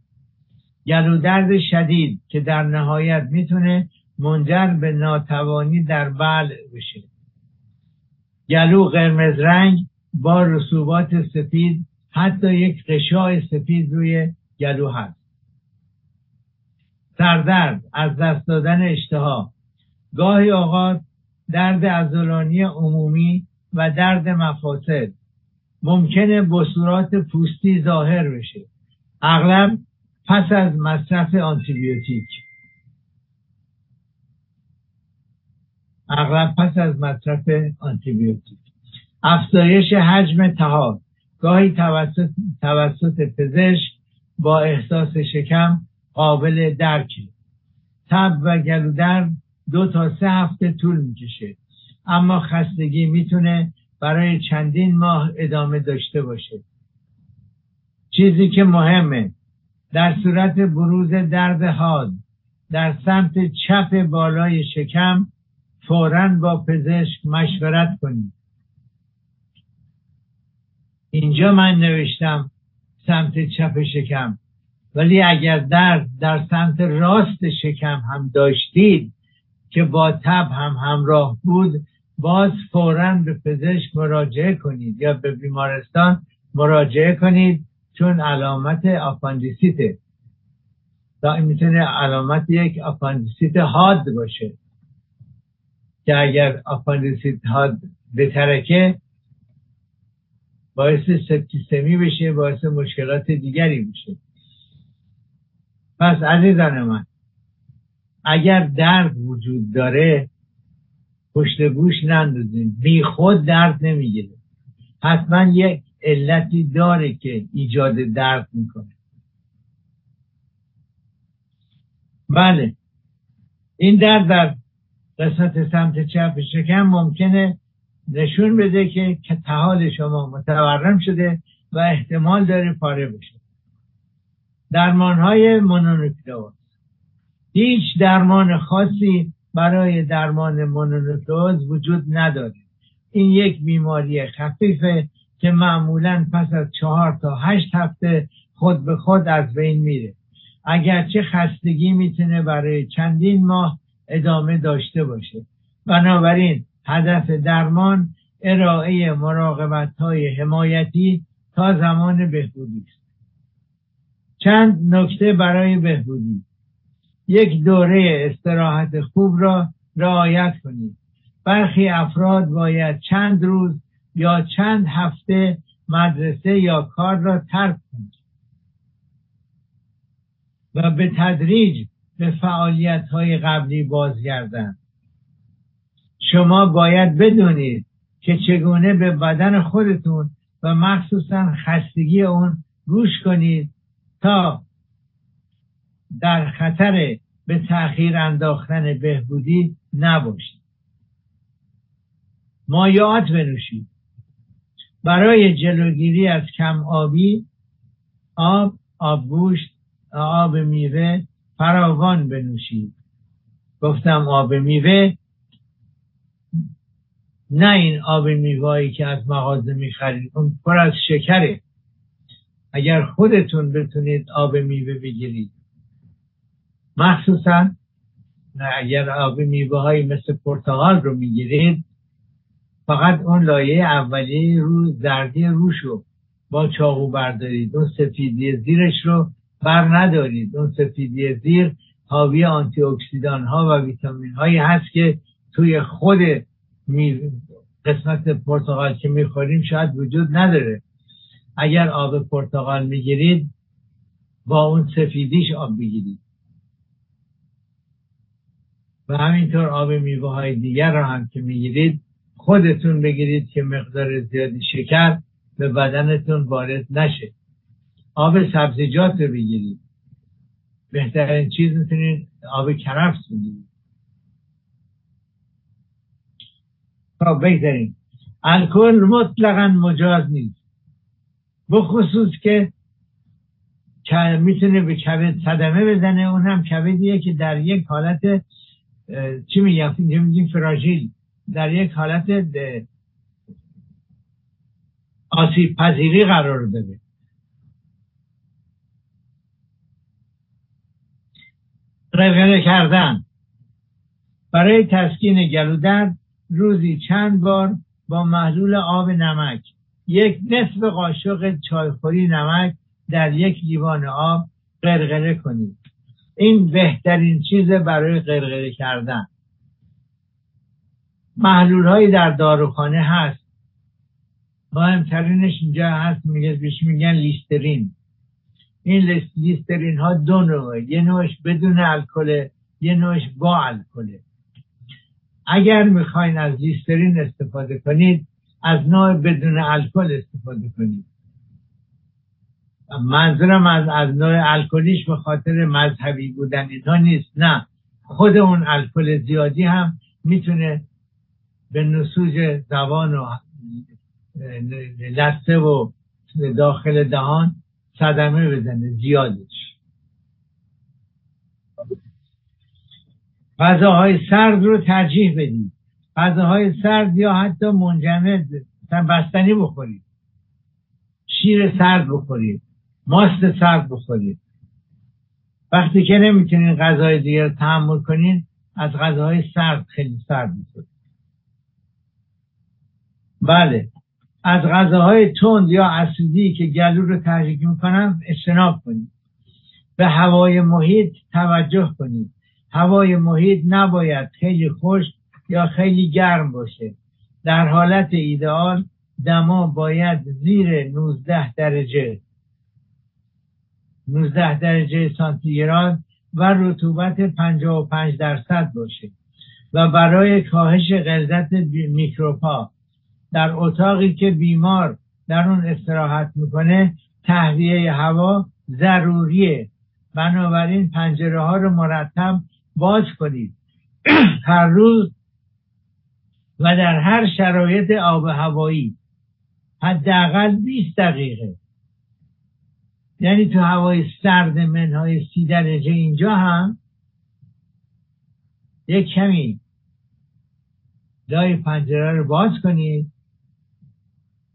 گلو درد شدید که در نهایت می‌تونه منجر به ناتوانی در بل بشه. گلو قرمز رنگ با رسوبات سفید حتی یک قشای سفید روی گلو هست. سردرد از دست دادن اشتها. گاهی اوقات درد ازولانی عمومی و درد مفاصل. ممکنه بصورات پوستی ظاهر بشه. اغلب پس از مصرف آنتیبیوتیک. اغلب پس از مصرف آنتیبیوتیک. افزایش حجم تهاب گاهی توسط, توسط پزشک با احساس شکم قابل درکه. تب و گلودرد دو تا سه هفته طول می‌کشه. اما خستگی می‌تونه برای چندین ماه ادامه داشته باشه. چیزی که مهمه در صورت بروز درد حاد در سمت چپ بالای شکم فورا با پزشک مشورت کنید. اینجا من نوشتم سمت چپ شکم. ولی اگر درد در سمت راست شکم هم داشتید که با تب هم همراه بود باز فورا به پزشک مراجعه کنید یا به بیمارستان مراجعه کنید چون علامت آپاندیسیته می‌تونه علامت یک آپاندیسیت حاد باشه. که اگر آپاندیسیت حاد بترکه باعث سپتیسمی بشه باعث مشکلات دیگری میشه. پس عزیزان من اگر درد وجود داره پشت گوش نندازیم بی خود درد نمی‌گیره. حتما یک علتی داره که ایجاد درد می‌کنه. بله. این درد در قسمت سمت چپ شکم ممکنه نشون بده که تحال شما متورم شده و احتمال داره پاره بشه. درمان های مونونوکلوز هیچ درمان خاصی برای درمان مونونوکلوز وجود نداره. این یک بیماری خفیفه که معمولا پس از چهار تا هشت هفته خود به خود از بین میره. اگرچه خستگی می‌تونه برای چندین ماه ادامه داشته باشه. بنابراین هدف درمان ارائه مراقبت های حمایتی تا زمان بهبودی است. چند نکته برای بهبودی. یک دوره استراحت خوب را رعایت کنید. برخی افراد باید چند روز یا چند هفته مدرسه یا کار را ترک کنید و به تدریج به فعالیت های قبلی بازگردند. شما باید بدونید که چگونه به بدن خودتون و مخصوصا خستگی اون گوش کنید تا در خطر به تأخیر انداختن بهبودی نباشید. مایعات بنوشید. برای جلوگیری از کم آبی آب آب گوشت آب میوه فراوان بنوشید. گفتم آب میوه نه این آب میوهایی که از مغازه می‌خرید اون پر از شکره. اگر خودتون بتونید آب میوه بگیرید. مخصوصا اگر آب میوه های مثل پرتغال رو می‌گیرید فقط اون لایه اولیه رو زردی روش رو با چاقو بردارید. اون سفیدی زیرش رو بر ندارید. اون سفیدی زیر حاوی آنتی اکسیدان ها و ویتامین هایی هست که توی خود قسمت پرتغال که می‌خوریم شاید وجود نداره. اگر آب پرتغال می‌گیرید با اون سفیدیش آب بگیرید. و همینطور آب میوه های دیگر را هم که می‌گیرید خودتون بگیرید که مقدار زیادی شکر به بدنتون وارد نشه. آب سبزیجات رو بگیرید. بهترین چیز می‌تونید آب کرفس بگیرید. خب بگذاریم. الکل مطلقا مجاز نیست. بخصوص که می‌تونه به کبد صدمه بزنه. اون هم کبدیه که در یک حالت چی میگم؟ میگیم فراژیل. در یک حالت آسیب پذیری قرار داره غرغره کردن. برای تسکین گلودرد روزی چند بار با محلول آب نمک یک نصف قاشق چایخوری نمک در یک لیوان آب غرغره کنید. این بهترین چیز برای غرغره کردن. محلول هایی در داروخانه هست. مهمترینش اینجا هست میگه بیش میگن لیسترین. این لیسترین ها دو نوعه. یه نوعش بدون الکل یه نوعش با الکله اگر می‌خواین از لیسترین استفاده کنید از نوع بدون الکل استفاده کنید. منظورم از از نوع الکلیش به خاطر مذهبی بودن اینها نیست نه. خود اون الکل زیادی هم می‌تونه به نسوج زبان و لسه و داخل دهان صدمه بزنه زیادش. غذاهای سرد رو ترجیح بدید غذاهای سرد یا حتی منجمد بستنی بخورید شیر سرد بخورید ماست سرد بخورید وقتی که نمی‌تونید غذای دیگر تحمل کنید از غذاهای سرد خیلی سرد بخورید بله. از غذاهای تند یا اسیدی که گلو رو تحریک می‌کنن اجتناب کنید به هوای محیط توجه کنید هوای محیط نباید خیلی خشک یا خیلی گرم باشه. در حالت ایدئال دما باید زیر 19 درجه 19 درجه سانتیگراد و رطوبت 55 درصد باشه و برای کاهش غلظت میکروپا در اتاقی که بیمار در اون استراحت می‌کنه تهویه هوا ضروریه. بنابراین پنجره ها رو مرتب باز کنید. هر روز و در هر شرایط آب هوایی. حداقل 20 دقیقه. یعنی تو هوای سرد منهای سی درجه اینجا هم یک کمی لای پنجره رو باز کنید.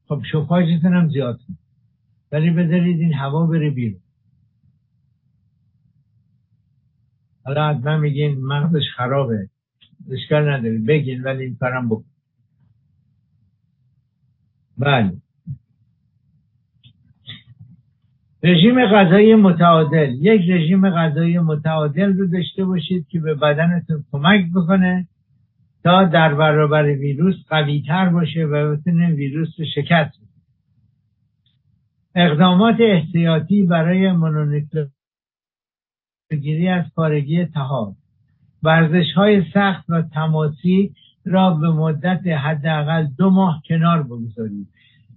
خب شفاجتون هم زیاد کن ولی بذارید این هوا بره بیرون. حالا حتما میگین مغزش خرابه. اشکال نداری بگین ولی این کارم بکن. بله. رژیم غذایی متعادل. یک رژیم غذایی متعادل رو داشته باشید که به بدنتون کمک بکنه تا در برابر ویروس قوی تر باشه و بتونه ویروس رو شکست اقدامات احتیاطی برای گیری از پارگی تهاب. ورزش های سخت و تماسی را به مدت حداقل دو ماه کنار بگذارید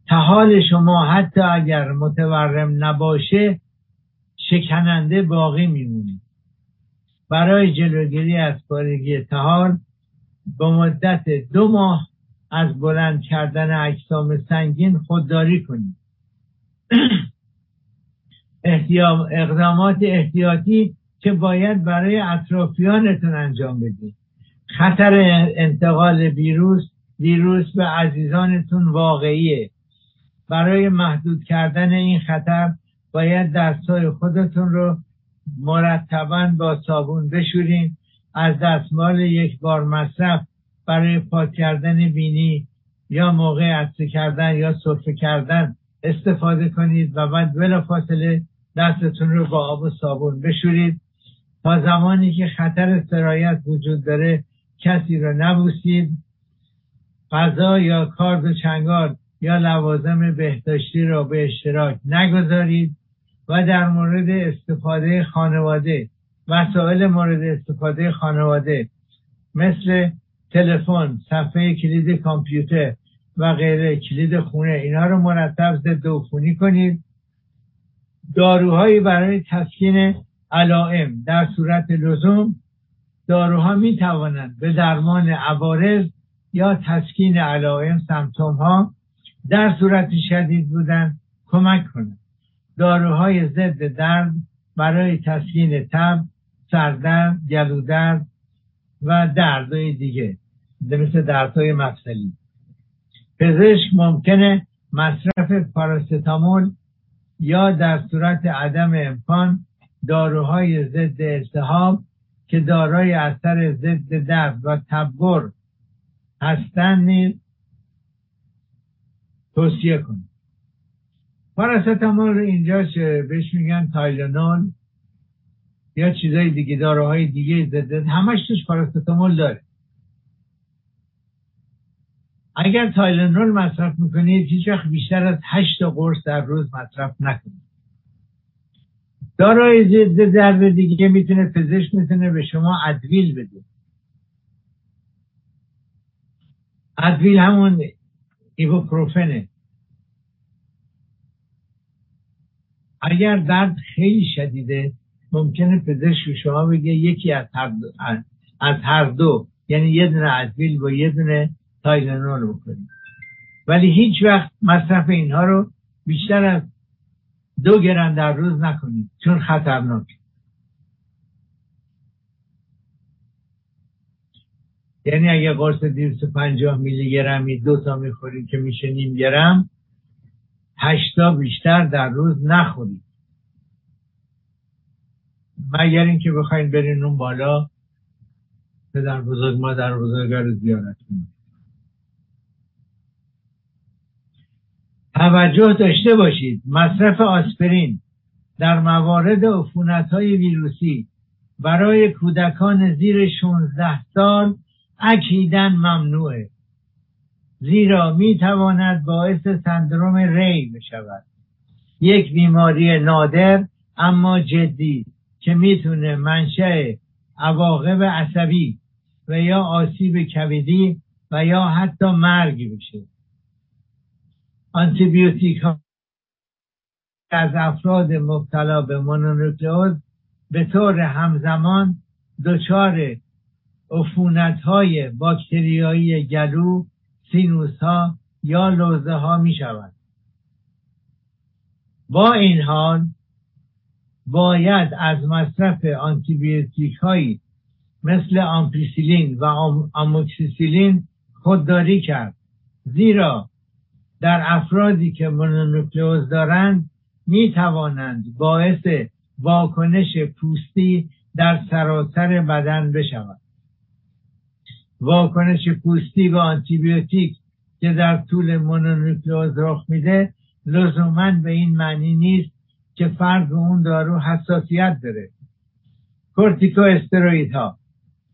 تحال شما حتی اگر متورم نباشه شکننده باقی میمونه. برای جلوگیری از پارگی تحال به مدت دو ماه از بلند کردن اجسام سنگین خودداری کنید. اقدامات احتیاطی که باید برای اطرافیانتون انجام بدید خطر انتقال ویروس ویروس به عزیزانتون واقعیه. برای محدود کردن این خطر باید دستای خودتون رو مرتبا با صابون بشورین. از دستمال یک بار مصرف برای پاک کردن بینی یا موقع عطسه کردن یا سرفه کردن استفاده کنید و بعد بلا فاصله دستتون رو با آب و صابون بشورید. تا زمانی که خطر سرایت وجود داره کسی رو نبوسید. غذا یا کارد و چنگار یا لوازم بهداشتی را به اشتراک نگذارید و در مورد استفاده خانواده وسایل مورد استفاده خانواده مثل تلفن صفحه کلید کامپیوتر و غیره کلید خونه اینا رو مرتب ضد عفونی کنید. داروهایی برای تسکین علائم در صورت لزوم داروها می توانند به درمان عوارض یا تسکین علائم سمتوم ها در صورت شدید بودن کمک کنند. داروهای ضد درد برای تسکین تب سردرد گلودرد و دردهای دیگه مثل دردهای مفصلی. پزشک ممکنه مصرف پاراستامول یا در صورت عدم امکان داروهای ضد التهاب که دارای اثر ضد درد و تبر هستند نیز توصیه کنید پاراستامول اینجا بهش میگن تایلانول یا چیزای دیگه داروهای دیگه ضد همش توش پاراستامول داره. اگر تایلانول مصرف می‌کنید هیچ وقت بیشتر از هشت قرص در روز مصرف نکنید. دارای ضد درد دیگه می‌تونه پزشک می‌تونه به شما ادویل بده. ادویل همون ایبوپروفنه. اگر درد خیلی شدیده ممکنه پزشک شما بگه یکی از هر دو از هر دو یعنی یه دونه ادویل با یه دونه تایلنول بکنید. ولی هیچ وقت مصرف اینها رو بیشتر از دو گرم در روز نکنید چون خطرناک. یعنی اگه قرص 250 میلی گرمی دو تا می‌خورید که میشه نیم گرم هشتا بیشتر در روز نخورید. مگر اینکه بخواین برین اون بالا پدر بزرگ مادر بزرگا رو زیارت کنید. توجه داشته باشید. مصرف آسپرین در موارد عفونت های ویروسی برای کودکان زیر 16 سال اکیدن ممنوعه. زیرا می تواند باعث سندروم ری بشود. یک بیماری نادر اما جدی که می‌تونه منشأ عواقب عصبی و یا آسیب کبدی و یا حتی مرگ بشه. آنتیبیوتیک ها از افراد مبتلا به مونونوکلئوز به طور همزمان دچار عفونت های باکتریایی گلو سینوس ها یا لوزه ها می شود با این حال باید از مصرف آنتیبیوتیک هایی مثل آمپیسیلین و آموکسیسیلین خودداری کرد زیرا در افرادی که مونونوکلئوز دارند می توانند باعث واکنش پوستی در سراسر بدن بشود واکنش پوستی به آنتیبیوتیک که در طول مونونوکلئوز رخ میده لزوما به این معنی نیست که فرد به اون دارو حساسیت داره. کورتیکو استروید ها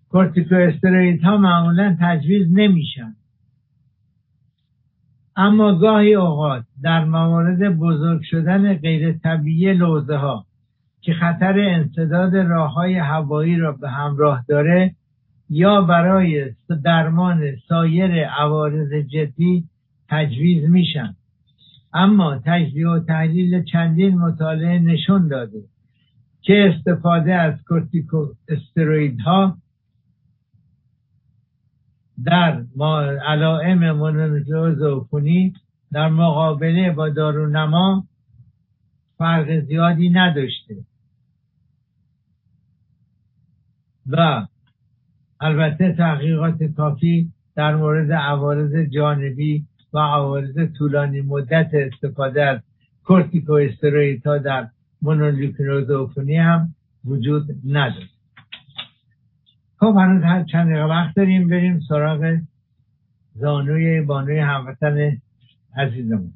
کورتیکو استروید ها معمولا تجویز نمیشن. اما گاهی اوقات در موارد بزرگ شدن غیر طبیعی لوزه ها که خطر انصداد راه های هوایی را به همراه داره یا برای درمان سایر عوارض جدی تجویز میشن. اما تجزیه و تحلیل چندین مطالعه نشون داده که استفاده از کورتیکو ها در علائم مونونوکلوز عفونی در مقابله با دارونما فرق زیادی نداشته. و البته تحقیقات کافی در مورد عوارض جانبی و عوارض طولانی مدت استفاده از کورتیکو ها در مونولیوکینوز هم وجود نداره خب هنوز چند دقیقه وقت داریم بریم سراغ زانوی بانوی هموطن عزیزمون.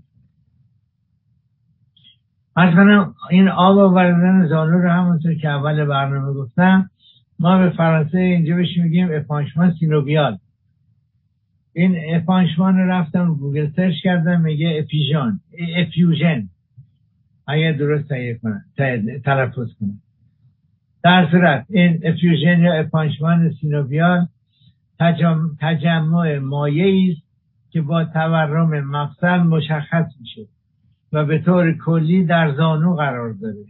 مثلا این آب آوردن زانو رو همونطور که اول برنامه گفتم ما به فرانسه اینجا بهش میگیم اپانشمان سینوبیال این épanchement رو رفتم گوگل سرچ کردم میگه effusion effusion. اگر درست کنم تلفظ کنم. در صورت این effusion یا épanchement synovial تجمع مایه است که با تورم مفصل مشخص میشه و به طور کلی در زانو قرار داره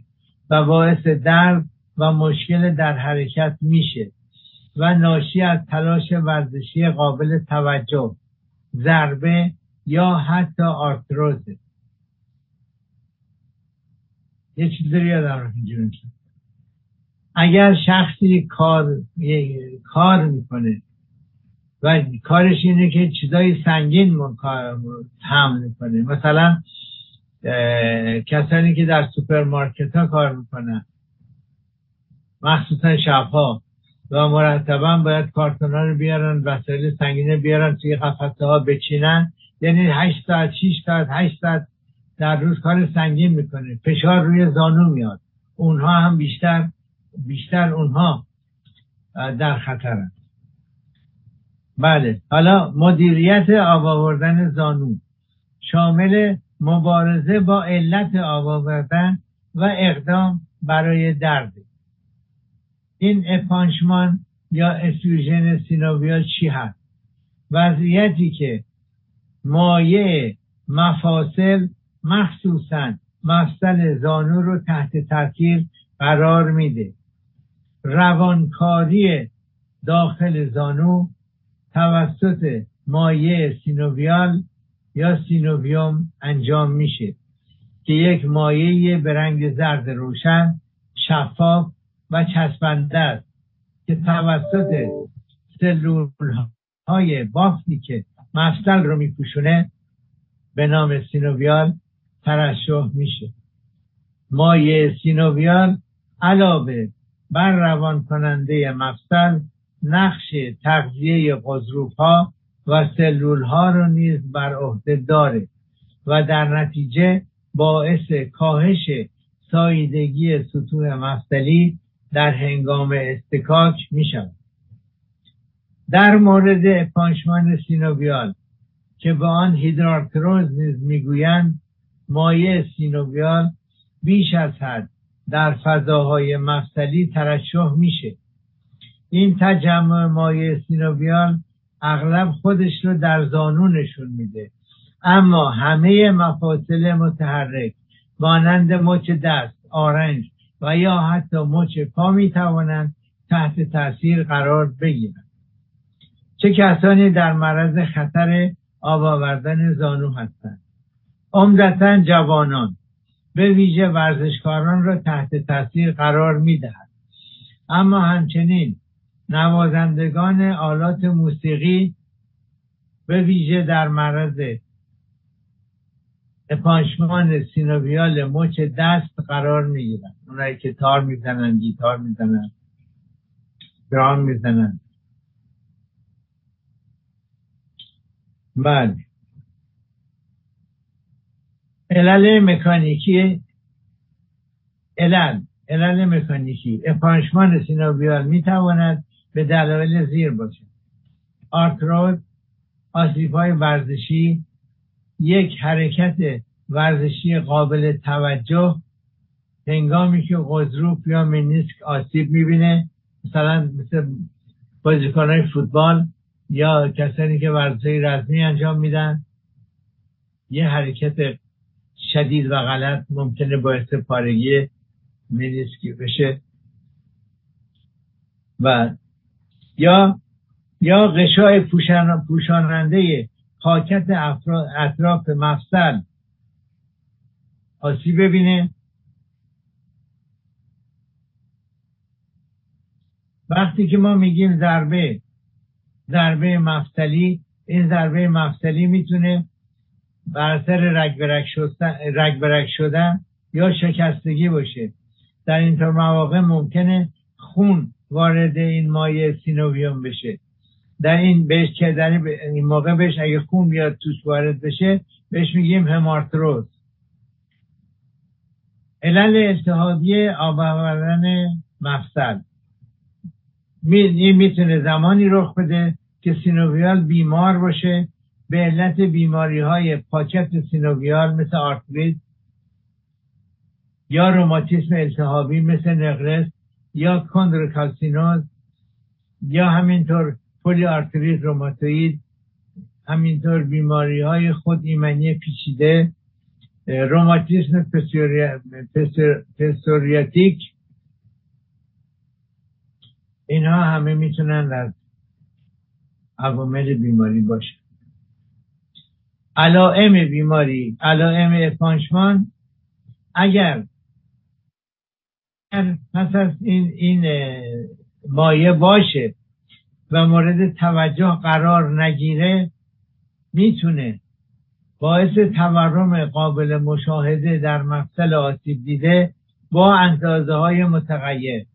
و باعث درد و مشکل در حرکت میشه و ناشی از تلاش ورزشی قابل توجه ضربه یا حتی آرتروزه. یه چیزی رو یادم اگر شخصی کار کار می‌کنه و کارش اینه که چیزای سنگین حمل می‌کنه. مثلا کسانی که در سوپرمارکت ها کار می‌کنن. مخصوصا شبها. و مرتبا باید کارتون ها رو بیارن وسایل سنگینه بیارن توی قفسه ها بچینن. یعنی 8 ساعت 6 ساعت 8 ساعت در روز کار سنگین می‌کنه. فشار روی زانو میاد. اونها هم بیشتر بیشتر اونها در خطرن بله. حالا مدیریت آب زانو شامل مبارزه با علت آب و اقدام برای درد. این épanchement یا effusion synovial چی هست؟ وضعیتی که مایع مفاصل مخصوصا مفصل زانو رو تحت تاثیر قرار میده. روانکاری داخل زانو توسط مایع سینوویال یا سینوویوم انجام میشه که یک مایع به رنگ زرد روشن شفاف و چسبنده است که توسط سلول های بافتی که مفصل رو میپوشونه به نام سینوویال ترشح میشه. مایع سینوویال علاوه بر روان کننده مفصل نقش تغذیه غضروف ها و سلول ها رو نیز بر عهده داره و در نتیجه باعث کاهش سایدگی سطوح مفصلی در هنگام اصطکاک می شود. در مورد épanchement synovial که به آن hydrarthrose نیز می‌گویند مایع سینوویال بیش از حد در فضاهای مفصلی ترشح میشه. این تجمع مایع سینوویال اغلب خودش رو در زانو نشون میده. اما همه مفاصل متحرک مانند مچ دست آرنج و یا حتی مچ پا می توانند تحت تاثیر قرار بگیرند. چه کسانی در معرض خطر آب آوردن زانو هستند؟ عمدتا جوانان. به ویژه ورزشکاران را تحت تاثیر قرار می دهد. اما همچنین نوازندگان آلات موسیقی به ویژه در معرض épanchement synovial مچ دست قرار می‌گیرن اونایی که تار می‌زنن گیتار می‌زنن درام می‌زنن بله. علل مکانیکی علل علل مکانیکی. épanchement synovial می‌تواند به دلایل زیر باشد. آرتروز آسیب های ورزشی یک حرکت ورزشی قابل توجه هنگامی که غضروف یا منیسک آسیب می‌بینه مثلا مثل بازیکنهای فوتبال یا کسانی که ورزش رزمی انجام میدن یه حرکت شدید و غلط ممکنه باعث پارگی منیسکی بشه. و یا یا غشای پوشاننده پاکت اطراف مفصل آسیب ببینه. وقتی که ما میگیم ضربه ضربه مفصلی این ضربه مفصلی می‌تونه بر اثر رگ برک شدن یا شکستگی باشه. در اینطور مواقع ممکنه خون وارد این مایه سینوویوم بشه. در این بهش که در این موقع بهش اگه خون بیاد توش وارد بشه بهش میگیم همارتروز. علل التهابی آب آوردن مفصل. این می‌تونه زمانی رخ بده که سینوویال بیمار باشه به علت بیماری های پاکت سینوویال مثل آرتریت یا روماتیسم التهابی مثل نقرس یا chondrocalcinose یا همینطور پلی آرتریت روماتوید همینطور بیماری های خود ایمنی پیچیده روماتیسم پسوریاتیک اینها همه می‌تونن از عوامل بیماری باشه علائم بیماری علائم اپانشمان اگر پس از این, این مایه باشه و مورد توجه قرار نگیره می‌تونه باعث تورم قابل مشاهده در مفصل آسیب دیده با اندازه های متغیر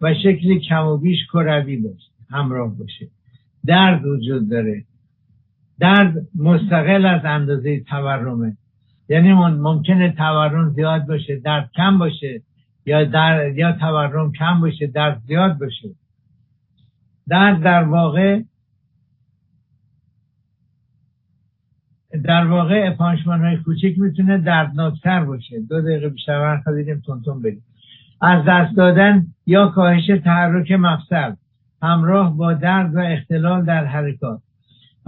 و شکل کم و بیش کروی باشه همراه باشه. درد وجود داره. درد مستقل از اندازه تورمه. یعنی ممکنه تورم زیاد باشه درد کم باشه یا در یا تورم کم باشه درد زیاد باشه. درد در واقع در واقع اپانشمان های کوچک می‌تونه دردناکتر باشه. دو دقیقه بیشتر وقت دیدیم تونتون بریم. از دست دادن یا کاهش تحرک مفصل همراه با درد و اختلال در حرکات.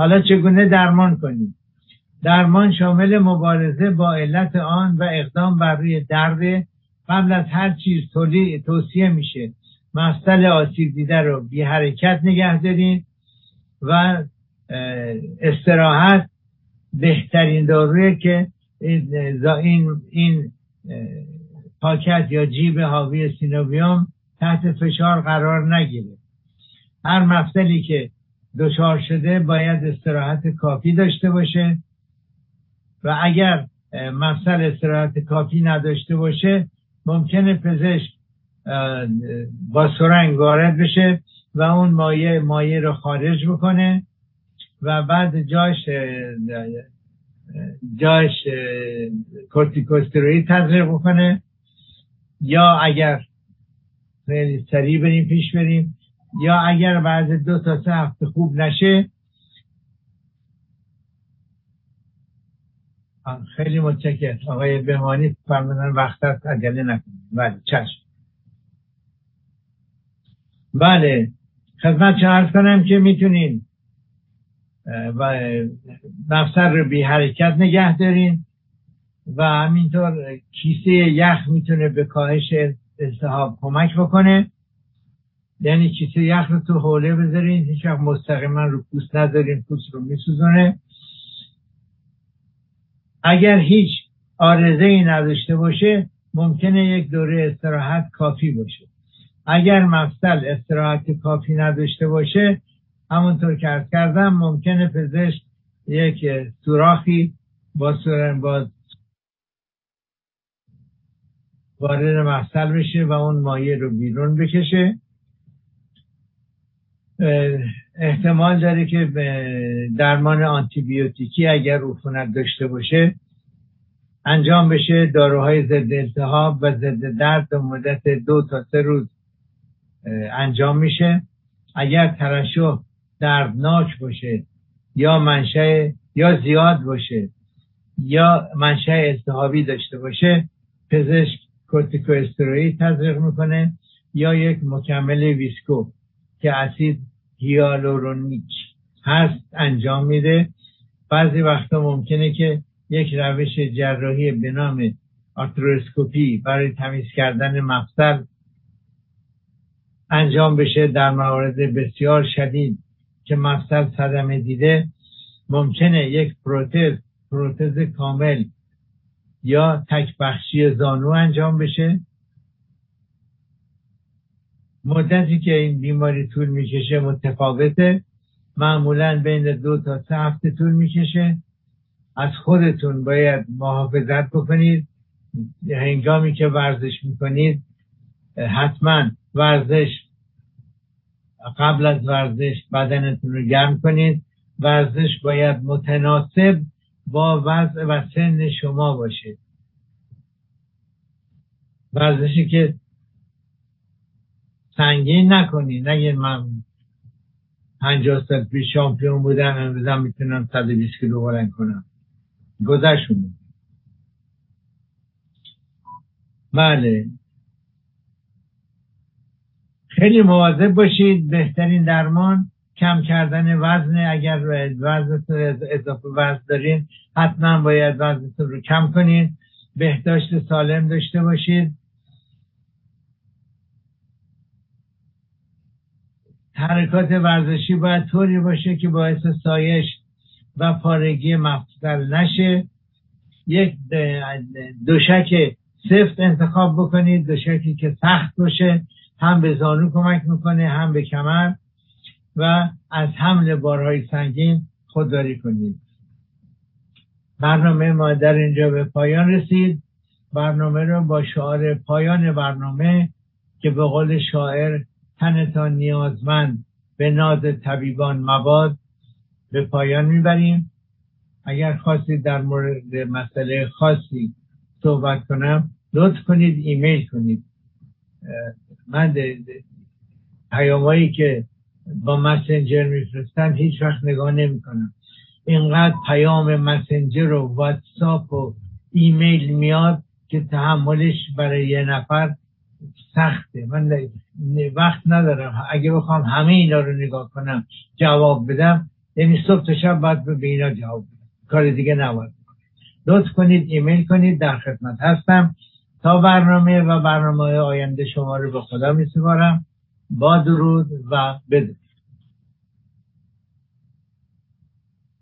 حالا چگونه درمان کنیم؟ درمان شامل مبارزه با علت آن و اقدام بر روی درد قبل از هر چیز توصیه میشه. مفصل آسیب دیده رو بی حرکت نگه داریم و استراحت بهترین دارویه که این, این پاکت یا جیب حاوی سینوویوم تحت فشار قرار نگیره. هر مفصلی که دچار شده باید استراحت کافی داشته باشه و اگر مفصل استراحت کافی نداشته باشه ممکنه پزشک با سرنگ وارد بشه و اون مایه مایه رو خارج بکنه و بعد جاش جاش کورتیکوستروید تزریق بکنه. یا اگر خیلی سریع بریم پیش بریم یا اگر بعد دو تا سه هفته خوب نشه. خیلی متشکر آقای بهمانی فرمودن وقت هست عجله نکنید. بله چشم. بله. خدمت عرض کنم که می‌تونین و مفصل رو بی حرکت نگه دارین و همینطور کیسه یخ می‌تونه به کاهش التهاب کمک بکنه. یعنی کیسه یخ رو تو حوله بذارین هیچ وقت مستقیما رو پوست نذارین پوست رو میسوزونه. اگر هیچ آرزه ای نداشته باشه ممکنه یک دوره استراحت کافی باشه. اگر مفصل استراحت کافی نداشته باشه همونطور که ارز کردم ممکنه پزشک یک سوراخی با, با وارد مفصل بشه و اون مایه رو بیرون بکشه. احتمال داره که درمان آنتیبیوتیکی اگر عفونت داشته باشه انجام بشه داروهای ضد التهاب و ضد درد به مدت دو تا سه روز انجام میشه. اگر ترشح دردناک باشه یا منشأ یا زیاد باشه یا منشأ التهابی داشته باشه پزشک کورتیکوستروئید تزریق می‌کنه یا یک مکمل ویسکو که اسید هیالورونیک هست انجام میده. بعضی وقتا ممکنه که یک روش جراحی به نام آرتروسکوپی برای تمیز کردن مفصل انجام بشه در موارد بسیار شدید که مفصل صدمه دیده. ممکنه یک پروتز پروتز کامل یا تک بخشی زانو انجام بشه. مدتی که این بیماری طول می‌کشه متفاوته. معمولا بین دو تا سه هفته طول می‌کشه. از خودتون باید محافظت بکنید. هنگامی که ورزش می‌کنید حتما ورزش قبل از ورزش بدنتون رو گرم کنید. ورزش باید متناسب با وضع و سن شما باشه. ورزشی که سنگین نکنید نگه من پنجاه سال پیش شامپیون بودم امروزم می‌تونم 120 کیلو بلند کنم. گذشت بله. خیلی مواظب باشید. بهترین درمان کم کردن وزن. اگر وزنتون اضافه وزن دارین حتما باید وزنتون رو کم کنید بهداشت سالم داشته باشید. حرکات ورزشی باید طوری باشه که باعث سایش و پارگی مفصل نشه. یک دوشک سفت انتخاب بکنید دوشکی که سخت باشه هم به زانو کمک می‌کنه هم به کمر و از حمل بارهای سنگین خودداری کنید. برنامه ما در اینجا به پایان رسید. برنامه رو با شعار پایان برنامه که به قول شاعر تنتان نیازمند به ناز طبیبان مباد به پایان می‌بریم. اگر خواستید در مورد مسئله خاصی صحبت کنم لطف کنید ایمیل کنید. من پیامایی که با مسنجر میفرستن هیچ وقت نگاه نمی کنم اینقدر پیام مسنجر و واتساپ و ایمیل میاد که تحملش برای یه نفر سخته. من وقت ندارم. اگه بخوام همه اینا رو نگاه کنم جواب بدم یعنی صبح تا شب باید به اینا جواب بدم. کار دیگه نباید لطف کنید ایمیل کنید در خدمت هستم. تا برنامه و برنامه آینده شما رو به خدا می با درود و بدرود.